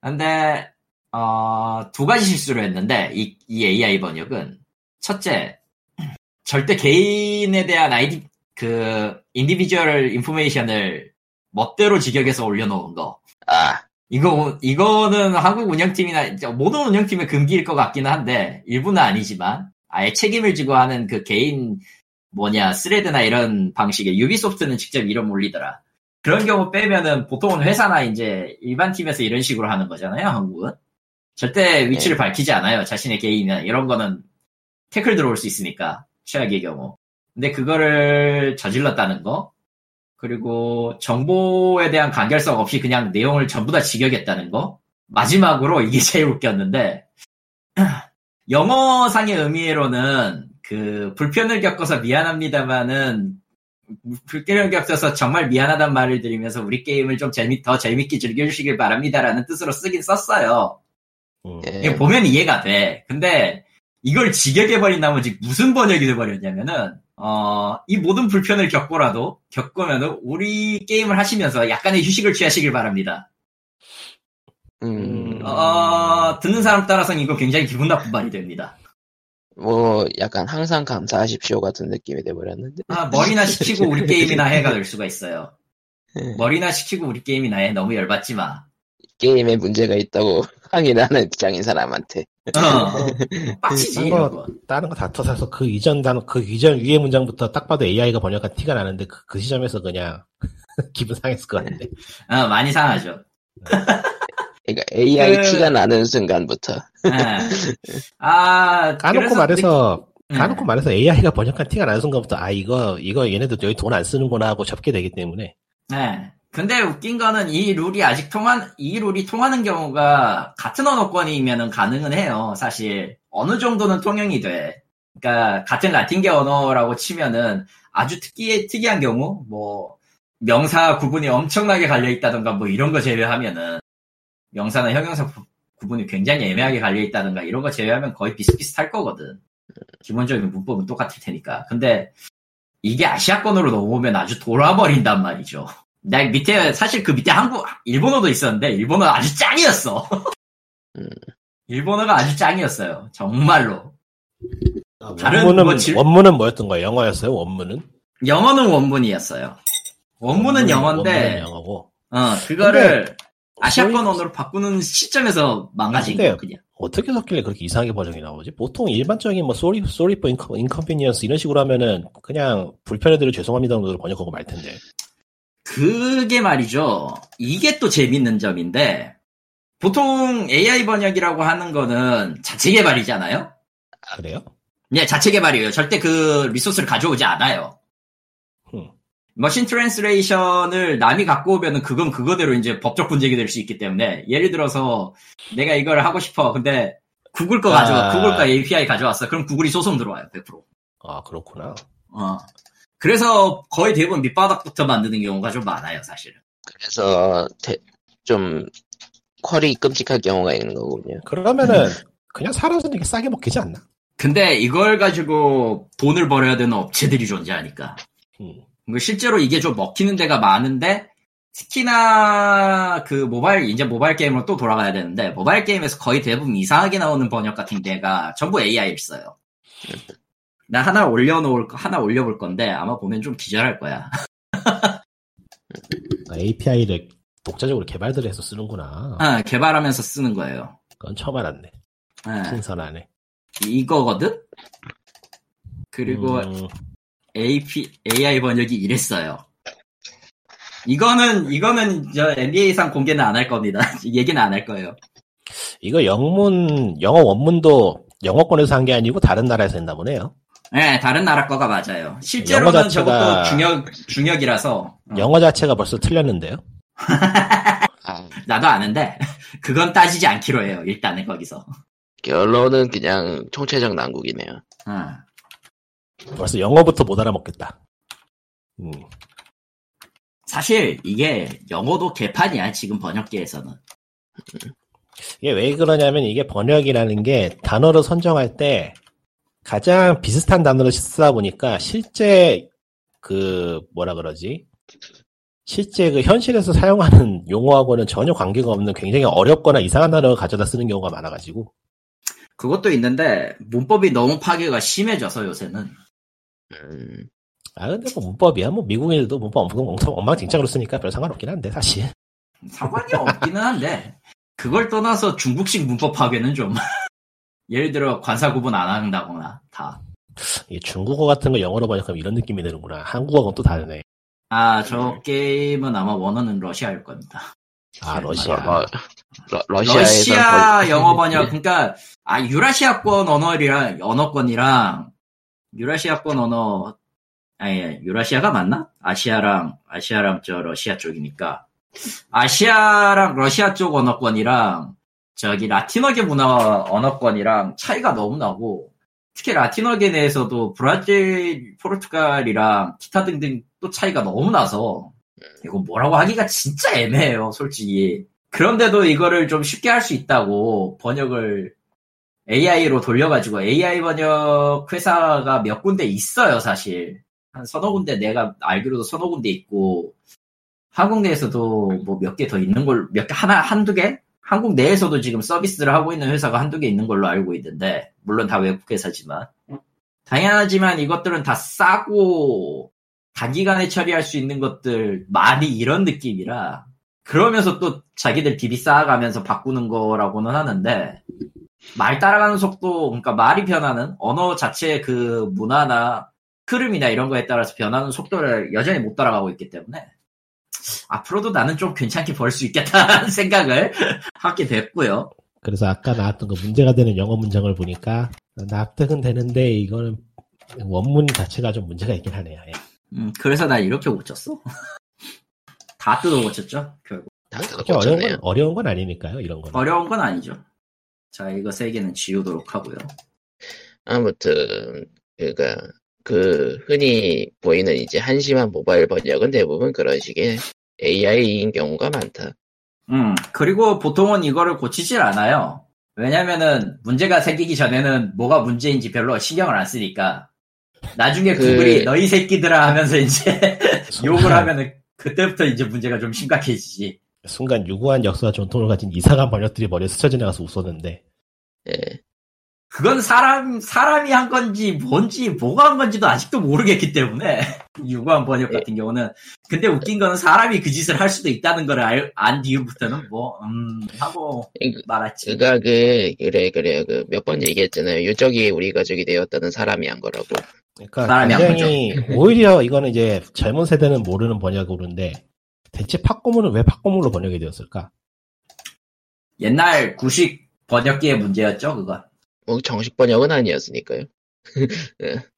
근데, 어, 두 가지 실수를 했는데, 이, 이 AI 번역은. 첫째, 절대 개인에 대한 아이디, 그, individual information을 멋대로 직역해서 올려놓은 거. 아, 이거, 이거는 한국 운영팀이나, 모든 운영팀의 금기일 것 같기는 한데, 일부는 아니지만, 아예 책임을 지고 하는 그 개인, 뭐냐, 스레드나 이런 방식의, 유비소프트는 직접 이름 올리더라. 그런 경우 빼면은 보통은 회사나 이제 일반 팀에서 이런 식으로 하는 거잖아요, 한국은. 절대 위치를 밝히지 않아요. 자신의 개인이나 이런 거는 태클 들어올 수 있으니까, 최악의 경우. 근데 그거를 저질렀다는 거, 그리고 정보에 대한 간결성 없이 그냥 내용을 전부 다 직역했다는 거. 마지막으로 이게 [LAUGHS] 제일 웃겼는데, [CLEARS THROAT] 영어상의 의미로는 그 불편을 겪어서 미안합니다만은 불편을 겪어서 정말 미안하단 말을 드리면서 우리 게임을 좀 재미, 더 재밌게 즐겨주시길 바랍니다라는 뜻으로 쓰긴 썼어요. 음. 예. 이거 보면 이해가 돼. 근데 이걸 직역해버린 나머지 무슨 번역이 돼버렸냐면은, 어, 이 모든 불편을 겪고라도, 겪으면은, 우리 게임을 하시면서 약간의 휴식을 취하시길 바랍니다. 음, 어, 듣는 사람 따라서는 이거 굉장히 기분 나쁜 말이 됩니다. 뭐, 약간 항상 감사하십시오 같은 느낌이 돼버렸는데. 아, 머리나 식히고 우리 게임이나 해가 될 [LAUGHS] 수가 있어요. 예. 머리나 식히고 우리 게임이나 해. 너무 열받지 마. 게임에 문제가 있다고 [LAUGHS] 항의하는 입장인 사람한테. 어, [LAUGHS] 빡치지, 거, 거. 다른 거 다 터서서 그 이전 단어, 그 이전 위에 문장부터 딱 봐도 AI가 번역한 티가 나는데 그, 그 시점에서 그냥 [LAUGHS] 기분 상했을 것 같은데. 어, 많이 상하죠. 그러니까 AI 그- 티가 나는 순간부터. 예. 아, 까놓고 그래서 말해서, 느- 까놓고 말해서 AI가 번역한 티가 나는 순간부터 아, 이거, 이거 얘네들 여기 돈 안 쓰는구나 하고 접게 되기 때문에. 네. 근데 웃긴 거는 이 룰이 아직 통한, 이 룰이 통하는 경우가 같은 언어권이면은 가능은 해요. 사실. 어느 정도는 통용이 돼. 그러니까 같은 라틴계 언어라고 치면은 아주 특이, 특이한 경우, 뭐, 명사 구분이 엄청나게 갈려 있다던가 뭐 이런 거 제외하면은, 명사나 형용사 구- 구분이 굉장히 애매하게 갈려 있다던가 이런 거 제외하면 거의 비슷비슷할 거거든. 기본적인 문법은 똑같을 테니까. 근데 이게 아시아권으로 넘어오면 아주 돌아버린단 말이죠. 나 밑에 사실 그 밑에 한국 일본어도 있었는데 일본어 아주 짱이었어. 음. 일본어가 아주 짱이었어요. 정말로. 아, 다른 원문은 뭐 질- 원문은 뭐였던 거예요? 영어였어요? 원문은? 영어는 원문이었어요. 원문은 영어인데 원문은 영어고. 어 그거를 아시아권 언어로 바꾸는 시점에서 망가진 거예요. 그냥. 어떻게 섞길래 그렇게 이상하게 버전이 나오지? 보통 일반적인 뭐 sorry, sorry for inco- inconvenience 이런 식으로 하면은 그냥 불편해드려 죄송합니다 정도로 번역하고 말 텐데. 그게 말이죠. 이게 또 재밌는 점인데 보통 AI 번역이라고 하는 거는 자체 개발이잖아요. 아, 그래요? 네, 자체 개발이에요. 절대 그 resource를 가져오지 않아요. 음. machine translation을 남이 갖고 오면은 그건 그거대로 이제 법적 분쟁이 될 수 있기 때문에 예를 들어서 내가 이걸 하고 싶어. 근데 구글 거 가져와. 아. 구글 거 API 가져왔어. 그럼 구글이 소송 들어와요. 100%. 아 그렇구나. 어. 그래서 거의 대부분 밑바닥부터 만드는 경우가 좀 많아요, 사실은. 그래서 대- 좀 퀄이 끔찍한 경우가 있는 거군요. 그러면은 그냥 살아서 되게 싸게 먹히지 않나? 근데 이걸 가지고 돈을 벌어야 되는 업체들이 존재하니까. 음. 뭐 실제로 이게 좀 먹히는 데가 많은데 특히나 그 모바일 이제 모바일 게임으로 또 돌아가야 되는데 모바일 게임에서 거의 대부분 이상하게 나오는 번역 같은 데가 전부 AI를 써요. 나 하나 올려놓을 거- 하나 올려볼 건데 아마 보면 좀 기절할 거야. API를 독자적으로 개발들 해서 쓰는구나. 아, 개발하면서 쓰는 거예요. 그건 처음 알았네. 아, 신선하네. 이거거든. 그리고 음, AP, AI 번역이 이랬어요. 이거는, 이거는, 저, NBA상 공개는 안 할 겁니다. [LAUGHS] 얘기는 안 할 거예요. 이거 영문 영어 원문도 영어권에서 한 게 아니고 다른 나라에서 했나 보네요. 네, 다른 나라 거가 맞아요. 실제로는 자체가- 저것도 중역, 중역이라서, 어, 영어 자체가 벌써 틀렸는데요. [LAUGHS] 아, 나도 아는데, [LAUGHS] 그건 따지지 않기로 해요, 일단은 거기서. 결론은 그냥 총체적 난국이네요. 어. 벌써 영어부터 못 알아먹겠다. 음. 사실, 이게, 영어도 개판이야, 지금 번역계에서는. 이게 왜 그러냐면 이게 번역이라는 게 단어를 선정할 때 가장 비슷한 단어를 쓰다 보니까 실제 그 뭐라 그러지? 실제 그 현실에서 사용하는 용어하고는 전혀 관계가 없는 굉장히 어렵거나 이상한 단어를 가져다 쓰는 경우가 많아가지고 그것도 있는데, 문법이 너무 파괴가 심해져서 요새는. 음, 아 근데 뭐 문법이야 뭐 미국인들도 문법 엉망진창으로 쓰니까 별 상관없긴 한데 사실 상관이 없기는 한데 그걸 떠나서 중국식 문법 파괴는 좀 예를 들어 관사 구분 안 한다거나 다. 이게 중국어 같은 거 영어로 번역하면 이런 느낌이 드는구나 한국어는 또 다르네 아 저 게임은 아마 원어는 러시아일 겁니다. 아 러시아 러, 러, 러시아에서 러시아 거의- 영어 번역 그러니까 아 유라시아권 언어랑 언어권이랑 유라시아권 언어 아니 유라시아가 맞나? 아시아랑 아시아랑 저 러시아 쪽이니까 아시아랑 러시아 쪽 언어권이랑 저기 라틴어계 문화 언어권이랑 차이가 너무 나고 특히 라틴어계 내에서도 브라질, 포르투갈이랑 기타 등등 또 차이가 너무 나서 이거 뭐라고 하기가 진짜 애매해요, 솔직히. 그런데도 이거를 좀 쉽게 할 수 있다고 번역을 AI로 돌려가지고 AI 번역 회사가 몇 군데 있어요, 사실. 한 서너 군데 내가 알기로도 서너 군데 있고 한국 내에서도 뭐 몇 개 더 있는 걸, 몇 개, 하나, 한두 개? 한국 내에서도 지금 서비스를 하고 있는 회사가 한두 개 있는 걸로 알고 있는데, 물론 다 외국 회사지만. 당연하지만 이것들은 다 싸고, 단기간에 처리할 수 있는 것들 많이 이런 느낌이라, 그러면서 또 자기들 DB 쌓아가면서 바꾸는 거라고는 하는데, 말 따라가는 속도, 그러니까 말이 변하는, 언어 자체의 그 문화나 흐름이나 이런 거에 따라서 변하는 속도를 여전히 못 따라가고 있기 때문에, 앞으로도 나는 좀 괜찮게 벌 수 있겠다는 [LAUGHS] 생각을 하게 됐고요. 그래서 아까 나왔던 그 문제가 되는 영어 문장을 보니까 납득은 되는데 이거는 원문 자체가 좀 문제가 있긴 하네요. 예. 음, 그래서 나 이렇게 고쳤어. [LAUGHS] 다 뜯어 고쳤죠 결국 다 그렇게 어려운 건. 어려운 건 아니니까요, 이런 건. 어려운 건 아니죠 자 이거 세 개는 지우도록 하고요 아무튼 그니까 그 흔히 보이는 이제 한심한 모바일 번역은 대부분 그런 식의 AI인 경우가 많다. 음 그리고 보통은 이거를 고치질 않아요 왜냐면은 문제가 생기기 전에는 뭐가 문제인지 별로 신경을 안 쓰니까 나중에 그- 구글이 너희 새끼들아 하면서 이제 [LAUGHS] 욕을 하면은 그때부터 이제 문제가 좀 심각해지지 순간 유구한 역사와 전통을 가진 이상한 번역들이 머리에 스쳐 지나가서 웃었는데, 예. 그건 사람, 사람이 한 건지, 뭔지, 뭐가 한 건지도 아직도 모르겠기 때문에, [LAUGHS] 유구한 번역 같은 경우는. 근데 웃긴 거는 사람이 그 짓을 할 수도 있다는 걸 알, 안 뒤부터는 뭐, 음, 하고 말았지. 그가 그 그래 그래 그 몇 번 얘기했잖아요. 유적이 우리 가족이 되었다는 사람이 한 거라고. 그러니까 사람이 한 굉장히 오히려 이거는 이제 젊은 세대는 모르는 번역으로인데 대체 팝고물은 왜 팝고물로 번역이 되었을까? 옛날 구식 번역기의 문제였죠, 그건. 뭐 정식 번역은 아니었으니까요. [LAUGHS]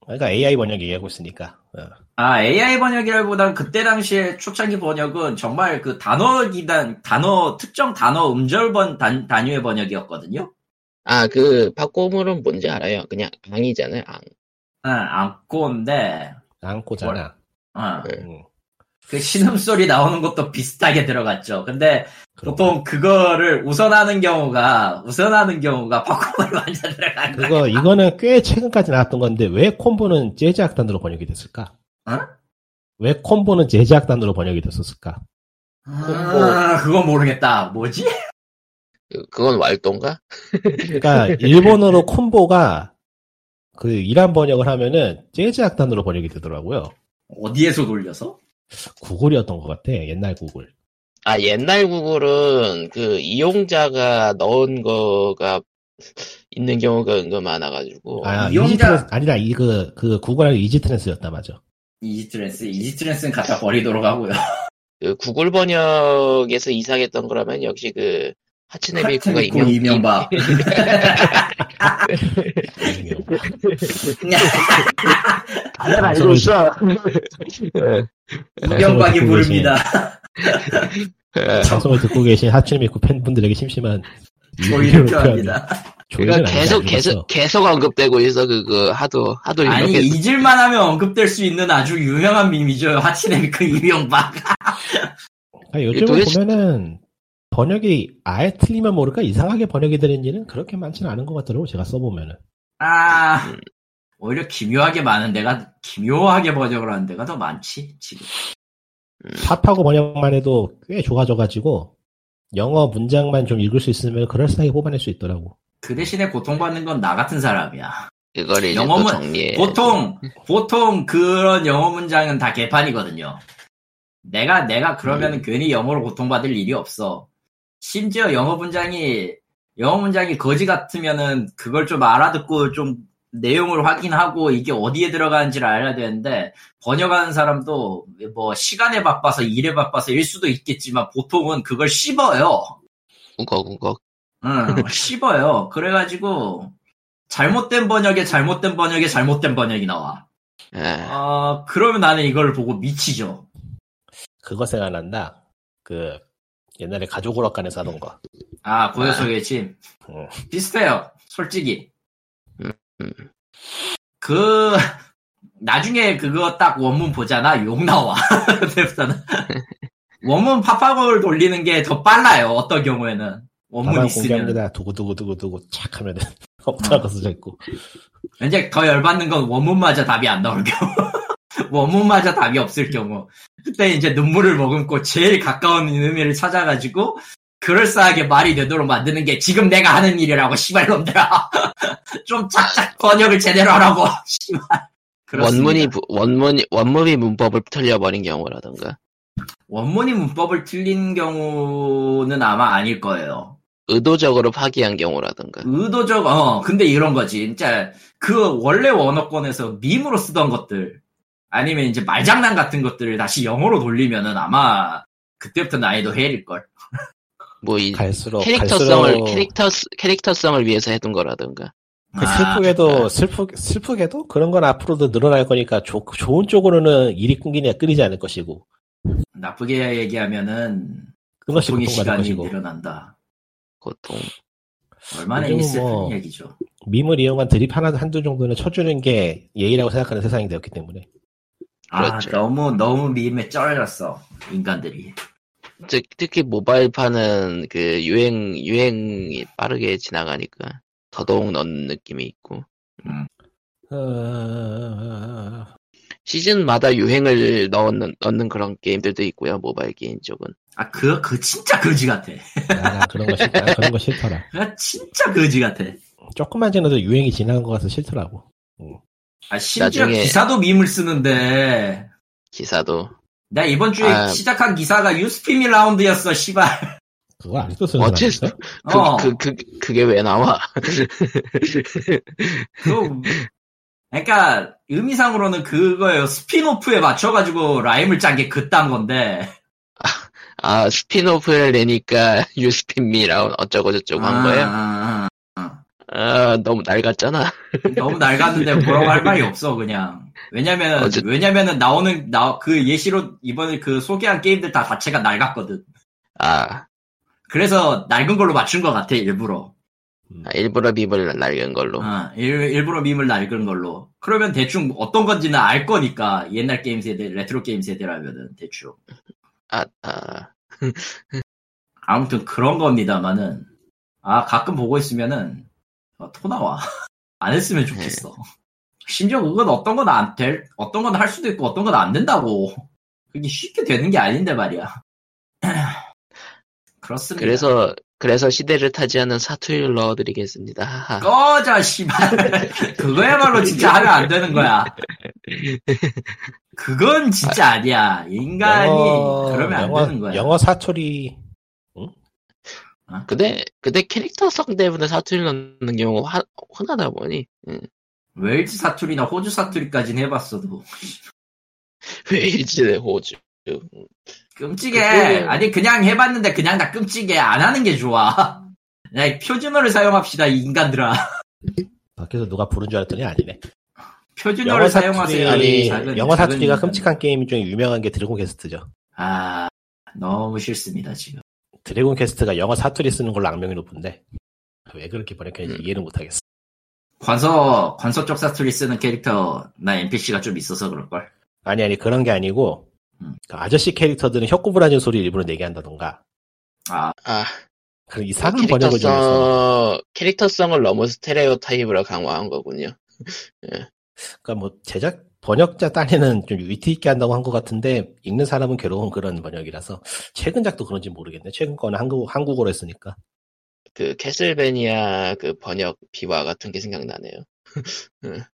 그러니까 AI 번역 얘기하고 있으니까. 어. 아, AI 번역이라기보단 그때 당시에 초창기 번역은 정말 그 단어 기단, 단어, 특정 단어 음절 번, 단, 단위의 번역이었거든요. 아그 팝고물은 뭔지 알아요. 그냥 앙이잖아요. 앙. 응, 안고인데, 안고잖아. 어, 네. 음, 그 신음소리 나오는 것도 비슷하게 들어갔죠. 근데 그렇고. 보통 그거를 우선하는 경우가, 우선하는 경우가 팝콘을 완전 [LAUGHS] 들어간 거야. 그거 이거는 꽤 최근까지 나왔던 건데 왜 콤보는 재즈 악단으로 번역이 됐을까? 어? 왜 콤보는 재즈 악단으로 번역이 됐었을까? 아, 그건 모르겠다. 뭐지? 그, 그건 왈도인가? 그러니까 일본어로 콤보가 그 이란 번역을 하면은 재즈 악단으로 번역이 되더라고요. 어디에서 돌려서? 구글이었던 것 같아. 옛날 구글. 아 옛날 구글은 그 이용자가 넣은 거가 있는 경우가 은근 많아가지고 아, 이용자- 이지트랜스 아니라 이그 그 구글 아니고 이지트랜스였다 맞아. 이지트랜스, 이지트랜스는 갖다 버리도록 하고요. 그 구글 번역에서 이상했던 거라면 역시 그 하츠네 하츠네 미쿠 이명 이명박. 다들 알고 있어. 이명박이 부릅니다. 방송을 듣고 계신 하츠미쿠 팬분들에게 심심한 조의를 이유를 표합니다. 그러니까 계속. 계속 계속 언급되고 있어 그거 하도 하도 아니, 이렇게 잊을만 하면 언급될 수 있는 아주 유명한 밈이죠. 하치네미크 이명박. 그러니까 요즘 도대체- 보면은 번역이 아예 틀리면 모를까 이상하게 번역이 되는 일은 그렇게 많지는 않은 것 같더라고 제가 써보면은. 아, 오히려 기묘하게 많은 데가, 기묘하게 번역을 하는 데가 더 많지, 지금. 팝하고 번역만 해도 꽤 좋아져가지고 영어 문장만 좀 읽을 수 있으면 그럴싸하게 뽑아낼 수 있더라고. 그 대신에 고통받는 건 나 같은 사람이야. 그걸 이제 영어문- 또 정리해. 보통, 보통 그런 영어 문장은 다 개판이거든요. 내가, 내가 그러면은 괜히 영어로 고통받을 일이 없어. 심지어 영어 문장이, 영어 문장이 거지 같으면은 그걸 좀 알아듣고 좀 내용을 확인하고 이게 어디에 들어가는지를 알아야 되는데 번역하는 사람도 뭐 시간에 바빠서 일에 바빠서 일 수도 있겠지만 보통은 그걸 씹어요. 우걱우걱. 응, 씹어요. 그래가지고 잘못된 번역에 잘못된 번역에 잘못된 번역이 나와. 아, 어, 그러면 나는 이걸 보고 미치죠. 그거 생각난다. 그 옛날에 가족 오락관에서 하던 거. 아, 고요 속의 침. 음. 비슷해요. 솔직히. 음, 음. 그, [LAUGHS] 나중에 그거 딱 원문 보잖아. 욕 나와. [LAUGHS] 그때부터는. [LAUGHS] 원문 팝팝을 돌리는 게 더 빨라요. 어떤 경우에는. 원문 있으면. 공개합니다. 두구두구두구두구 착 하면은 엎드려서 써져 있고. 왠지 더 열받는 건 원문마저 답이 안 나올 경우. 원문마저 답이 없을 경우. 그때 이제 눈물을 머금고 제일 가까운 의미를 찾아가지고 그럴싸하게 말이 되도록 만드는 게 지금 내가 하는 일이라고 씨발놈들아. [LAUGHS] 좀 착착 번역을 제대로 하라고. [LAUGHS] 씨발. 그렇습니다. 원문이 부- 원문 원문이 문법을 틀려버린 경우라던가 원문이 문법을 틀린 경우는 아마 아닐 거예요. 의도적으로 파기한 경우라던가. 의도적, 어, 근데 이런 거지. 진짜, 그, 원래 원어권에서 밈으로 쓰던 것들, 아니면 이제 말장난 같은 것들을 다시 영어로 돌리면은 아마, 그때부터 난이도 헬일걸. 뭐 이 갈수록 캐릭터성을 갈수록 캐릭터 캐릭터성을 위해서 해둔 거라던가. 그 아, 슬프게도 슬프 슬프게도 그런 건 앞으로도 늘어날 거니까 조- 좋은 쪽으로는 일이 끊기냐 끊이지 않을 것이고 나쁘게 얘기하면은 끊어시 고통의 시간이 것이고 늘어난다. 고통. 얼마나 있을 뭐- 큰 얘기죠. 밈을 이용한 드립 하나 한두 정도는 쳐주는 게 예의라고 생각하는 세상이 되었기 때문에 아 그렇죠. 너무 너무 밈에 쩔렸어 인간들이. 특, 특히 모바일판은 그 유행 유행이 빠르게 지나가니까 더더욱 넣는 느낌이 있고 어... 시즌마다 유행을 넣는 넣는 그런 게임들도 있고요 모바일 게임 쪽은 아 그그 진짜 거지 같아. 아, 그런 거 싫다. 그런 거 싫더라. 그 진짜 거지 같아. 조금만 지나도 유행이 지나간 것 같아서 싫더라고. 아 심지어 나중에- 기사도 밈을 쓰는데 기사도 내가 이번 주에 아. 시작한 기사가 You Spin Me Round였어 씨발. 그거 아직도 쓰는 어째-? 그, 어. 그, 그, 그게 왜 나와 그, 그러니까 의미상으로는 그거예요. spin-off에 맞춰가지고 라임을 짠 게 그딴 건데. 아 spin-off를 내니까 You Spin Me Round 어쩌고저쩌고 한 거예요 아, 너무 낡았잖아 아. [LAUGHS] 너무 낡았는데 뭐라고 할 말이 없어 그냥. 왜냐면 어째- 왜냐면은 나오는 나 그 예시로 이번에 그 소개한 게임들 다 자체가 낡았거든. 아, 그래서 낡은 걸로 맞춘 것 같아 일부러. 아, 일부러 밈을 낡은 걸로 아, 일, 일부러 밈을 낡은 걸로. 그러면 대충 어떤 건지는 알 거니까 옛날 게임 세대, 레트로 게임 세대라면은 대충. 아, 아, [LAUGHS] 아무튼 그런 겁니다만은 아 가끔 보고 있으면은 어, 토 나와. [LAUGHS] 안 했으면 좋겠어. 심지어 그건 어떤 건 안 될 어떤 건 할 수도 있고 어떤 건 안 된다고. 그게 쉽게 되는 게 아닌데 말이야. [CLEARS THROAT] 그렇습니다. 그래서 그래서 시대를 타지하는 사투리를 넣어드리겠습니다. 꺼져 씨발. [LAUGHS] 그거야말로 진짜 하면 안 되는 거야. [LAUGHS] 그건 진짜 아니야. 인간이 그러면 안 영어, 되는 거야. 영어 사투리 근데 근데 캐릭터성 때문에 사투리를 넣는 경우가 화- 흔하다 보니 응. 웨일즈 사투리나 호주 사투리까지는 해봤어도 웨일즈 호주 끔찍해. 그거는- 아니 그냥 해봤는데 그냥 다 끔찍해. 안 하는 게 좋아. 야, 표준어를 사용합시다 이 인간들아. 밖에서 누가 부른 줄 알았더니 아니네. 표준어를 영어 사용하세요. 사투리- 이 작은- 영어 사투리가. 끔찍한 게임 중에 유명한 게 드래곤 퀘스트죠. 아 너무 싫습니다 지금. 드래곤 퀘스트가 영어 사투리 쓰는 걸로 악명이 높은데 왜 그렇게 번역했는지 음. 이해를 못하겠어. 관서 관서 쪽 사투리 쓰는 캐릭터 나 NPC가 좀 있어서 그럴 걸. 아니 아니 그런 게 아니고 음. 그 아저씨 캐릭터들은 혀 구부라진 소리 일부러 내게 한다던가 아 아 그런 이상한 번역을 좀 해서 캐릭터성 캐릭터성을 너무 스테레오 타입으로 강화한 거군요 [LAUGHS] 그러니까 뭐 제작 번역자 딴에는 좀 위트 있게 한다고 한 것 같은데 읽는 사람은 괴로운 그런 번역이라서 최근 작도 그런지 모르겠네. 최근 거는 한국 한국어로 했으니까. 그 캐슬베니아 그 번역 비화 같은 게 생각나네요 [LAUGHS]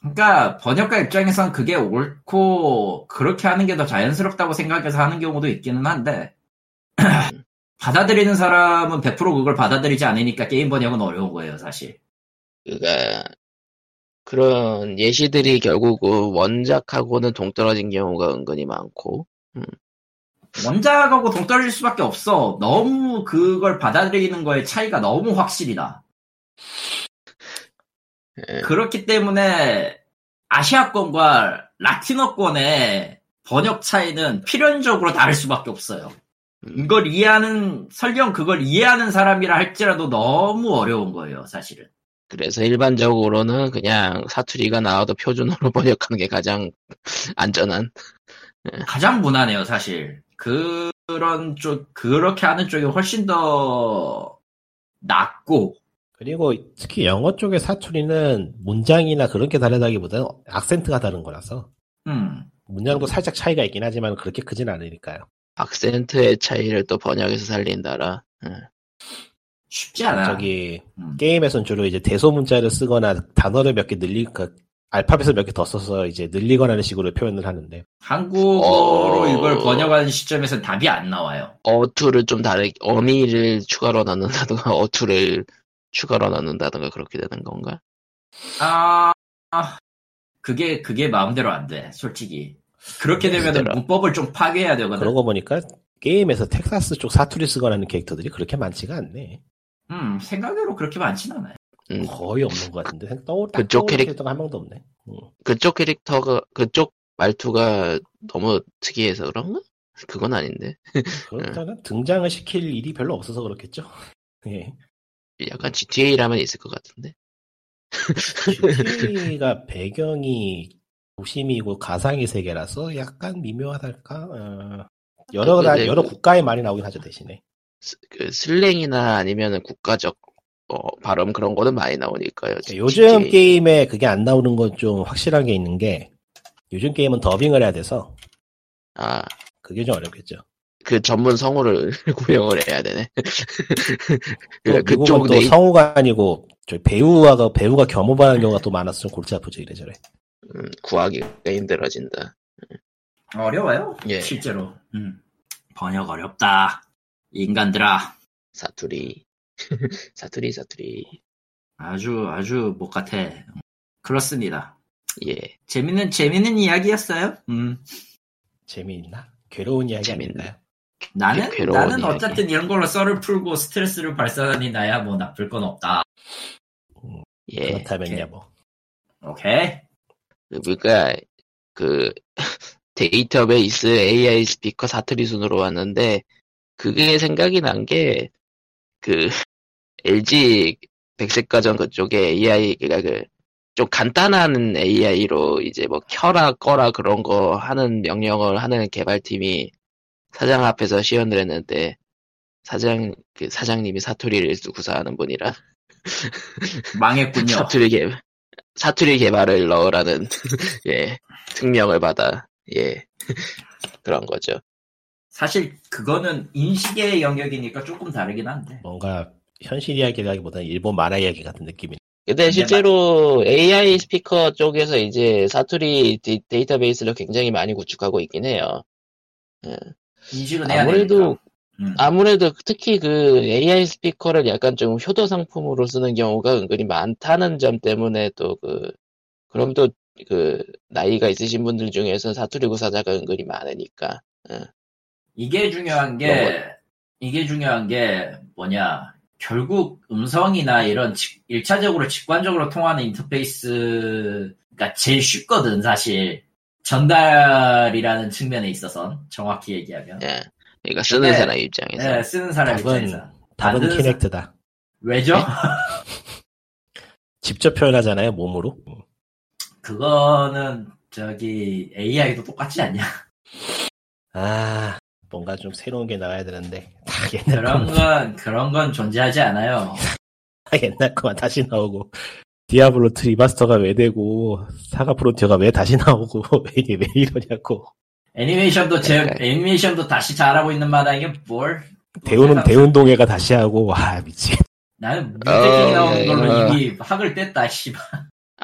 그러니까 번역가 입장에선 그게 옳고 그렇게 하는 게 더 자연스럽다고 생각해서 하는 경우도 있기는 한데 [CLEARS THROAT] 받아들이는 사람은 100% 그걸 받아들이지 않으니까 게임 번역은 어려운 거예요 사실. 그가 그런 예시들이 결국 그 원작하고는 동떨어진 경우가 은근히 많고 원작하고 동떨어질 수밖에 없어. 너무 그걸 받아들이는 거에 차이가 너무 확실히다. 예. 그렇기 때문에 아시아권과 라틴어권의 번역 차이는 필연적으로 다를 수밖에 없어요. 음, 이걸 이해하는 설령 그걸 이해하는 사람이라 할지라도 너무 어려운 거예요, 사실은. 그래서 일반적으로는 그냥 사투리가 나와도 표준어로 [LAUGHS] 번역하는 게 가장 안전한 가장 무난해요, 사실. 그런 쪽 그렇게 하는 쪽이 훨씬 더 낫고 그리고 특히 영어 쪽의 사투리는 문장이나 그런 게 다르다기보다는 악센트가 다른 거라서 음. 문장도 살짝 차이가 있긴 하지만 그렇게 크진 않으니까요. 악센트의 차이를 또 번역해서 살린다라 예. 쉽지 않아. 저기 음. 게임에선 주로 이제 대소 문자를 쓰거나 단어를 몇 개 늘리 그 알파벳을 몇 개 더 써서 이제 늘리거나 하는 식으로 표현을 하는데 한국어로 어. 이걸 번역하는 시점에서는 답이 안 나와요. 어투를 좀 다르게 어미를 추가로 넣는다든가 [LAUGHS] 어투를 추가로 넣는다든가 그렇게 되는 건가? 아, 아, 그게, 그게 마음대로 안 돼, 솔직히. 그렇게 되면. 문법을 좀 파괴해야 되거든. 그러고 보니까 게임에서 텍사스 쪽 사투리 쓰거나 하는 캐릭터들이 그렇게 많지가 않네. 음, 생각외로 그렇게 많진 않아요. 음, 거의 없는 것 같은데 떠올 딱 그쪽 캐릭- 캐릭터가 한 명도 없네. 음. 그쪽 캐릭터가 그쪽 말투가 너무 특이해서 그런가? 그건 아닌데. 그렇다면 등장을 시킬 일이 별로 없어서 그렇겠죠. [LAUGHS] 예. 약간 GTA라면 있을 것 같은데. GTA가 [LAUGHS] 배경이 도심이고 가상의 세계라서 약간 미묘하달까? 어, 여러, 나, 근데 여러 그- 국가에 많이 나오긴 하죠, 대신에. 스- 그 슬랭이나 아니면은 국가적 어, 발음 그런 거는 많이 나오니까요. 요즘 GTA. 게임에 그게 안 나오는 건 좀 확실한 게 있는 게 요즘 게임은 더빙을 해야 돼서 아, 그게 좀 어렵겠죠. 그 전문 성우를 [LAUGHS] 구형을 해야 되네. [LAUGHS] 또 그, 미국은 그쪽 또 네이, 성우가 아니고 저 배우가 배우가 겸업하는 경우가 또 많아서 좀 골치 아프죠 이래저래. 음, 구하기가 힘들어진다. 어려워요. 예. 실제로. 음. 번역 어렵다. 인간들아. 사투리. [LAUGHS] 사투리, 사투리. 아주 아주 못 같아. 그렇습니다. 예. 재밌는 재밌는 이야기였어요. 음. 재미있나? 괴로운 이야기. 아닌가요? 나는 나는 이야기. 어쨌든 이런 걸로 썰을 풀고 스트레스를 발산하니 나야 뭐 나쁠 건 없다. 예. 그렇다면야. 뭐. 오케이. 그러니까 그 [LAUGHS] 데이터베이스 AI 스피커 사투리 순으로 왔는데 그게 생각이 난 게 그 [LAUGHS] LG 백색가전 그쪽에 AI가 그좀 간단한 AI로 이제 뭐 켜라 꺼라 그런 거 하는 명령을 하는 개발팀이 사장 앞에서 시연을 했는데 사장 그 사장님이 사투리를 구사하는 분이라 [LAUGHS] 망했군요. 사투리 개 사투리 개발을 넣으라는 [LAUGHS] 예 특명을 받아 예 그런 거죠. 사실 그거는 인식의 영역이니까 조금 다르긴 한데. 뭔가 현실 이야기라기보다는 일본 만화 이야기 같은 느낌이. 근데 실제로 AI 스피커 쪽에서 이제 사투리 데, 데이터베이스를 굉장히 많이 구축하고 있긴 해요. 인식은 해야 아무래도. 음. 아무래도 특히 그 AI 스피커를 약간 좀 효도 상품으로 쓰는 경우가 은근히 많다는 점 때문에 또 그 그럼 또 그 나이가 있으신 분들 중에서 사투리 구사자가 은근히 많으니까 이게 중요한 게 이게 중요한 게 뭐냐 결국 음성이나 이런 직- 일차적으로 직관적으로 통하는 인터페이스가 제일 쉽거든 사실 전달이라는 측면에 있어선 정확히 얘기하면 예 그러니까 쓰는 근데- 사람 입장에서 네, 쓰는 사람 답은- 입장에서 답은 키넥트다. 왜죠? 네? [LAUGHS] 직접 표현하잖아요 몸으로. 그거는 저기 AI도 똑같지 않냐? 아 뭔가 좀 새로운 게 나와야 되는데 다 옛날 그런 건 그런 건 존재하지 않아요. 다 [LAUGHS] 옛날 거만 다시 나오고 디아블로 2 remaster가 왜 되고 사가 프론티어가 왜 다시 나오고 [LAUGHS] 왜, 이게 왜 이러냐고 애니메이션도 제 그러니까. 애니메이션도 다시 잘하고 있는 마당에 뭘 대우는 대운동회가 다시 하고 와 미치. 나는 무대킹이 어, 나오는 예, 걸로 예. 이미 학을 뗐다 씨발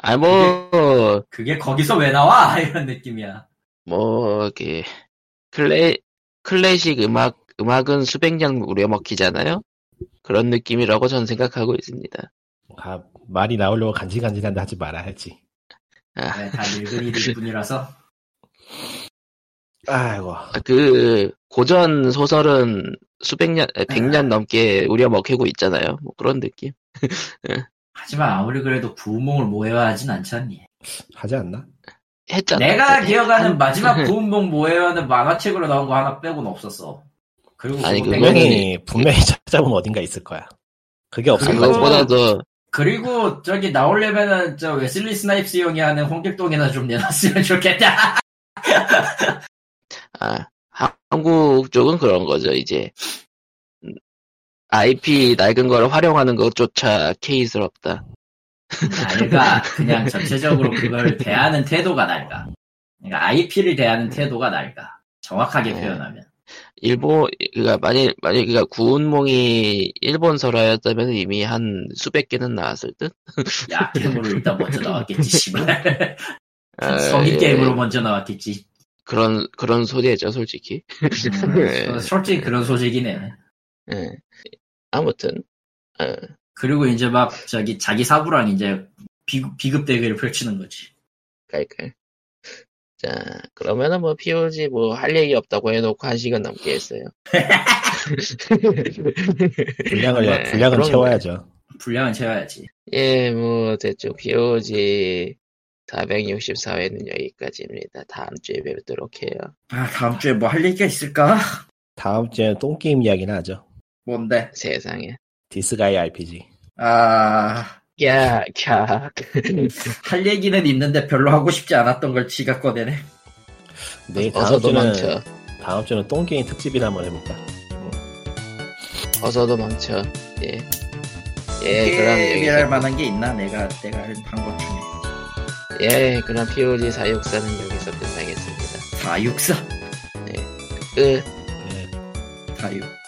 아뭐 그게 거기서 왜 나와 [LAUGHS] 이런 느낌이야 뭐, 이렇게, 클래, 클래식 음악, 음악은 수백 년 우려먹히잖아요? 그런 느낌이라고 저는 생각하고 있습니다. 아, 말이 나오려고 간질간질한데 하지 말아야지. 아, 네, 다 늙은이들 뿐이라서 아이고 그, 고전 소설은 수백 년, 아, 백년 넘게 우려먹히고 있잖아요. 뭐 그런 느낌. 하지만 아무리 그래도 구운몽을 모에화하진 않잖니 하지 않나? 했잖아. 내가 네. 기억하는 한- 마지막 구운몽 모에화는 만화책으로 나온 거 하나 빼고는 없었어 그리고 아니, 그거 땡- 분명히 분명히 [LAUGHS] 찾아보면 어딘가 있을 거야. 그게 없을. 그것보다도, 그리고 저기 나오려면은 저 웨슬리 스나이프스 형이 하는 홍길동이나 좀 내놨으면 [LAUGHS] 좋겠다 아, 하- 한국 쪽은 그런 거죠, 이제. 음, IP 낡은 걸 활용하는 것조차 케이스럽다. 아이가 그냥 전체적으로 그걸 [LAUGHS] 대하는 태도가 낡아. 그러니까 IP를 대하는 태도가 낡아. 정확하게 네. 표현하면. 일본, 그니까, 만일, 만일, 그니까, 구운몽이 일본 설화였다면 이미 한 수백 개는 나왔을 듯? 야, 게임으로 일단 먼저 나왔겠지, [LAUGHS] 씨발. 아, [LAUGHS] 성인 예. 게임으로 먼저 나왔겠지. 그런, 그런 소리죠, 솔직히. 음, 솔직히 그런 소식이네. 예. 아무튼, 어, 그리고 이제 막 저기 자기 사부랑 이제 비급, 비급 대결을 펼치는 거지. 깔깔. 자, 그러면은 뭐, POG 뭐, 할 얘기 없다고 해놓고 한 시간 넘게 했어요. [LAUGHS] 분량을 네, 분량은 채워야죠. 분량은 채워야지. 예, 뭐, 대충 POG 464회는 여기까지입니다. 다음 주에 뵙도록 해요. 아, 다음 주에 뭐 할 얘기가 있을까? 다음 주에는 똥게임 이야기나 하죠. 뭔데? 세상에. 디스가이 RPG. 아, 야, 캬. [LAUGHS] 할 얘기는 있는데 별로 하고 싶지 않았던 걸 지가 꺼내네. 내일 다음 어서 주는 도망쳐. 다음 주는 똥게임 특집이나 한번 해볼까. 어서 도 망쳐. 예. 예, 그럼 게임이랄 여기서. 만한 게 있나? 내가, 내가 한것 중에. 예, 그럼 POG 464는 여기서 끝나겠습니다. 464. 끝. 예. 46.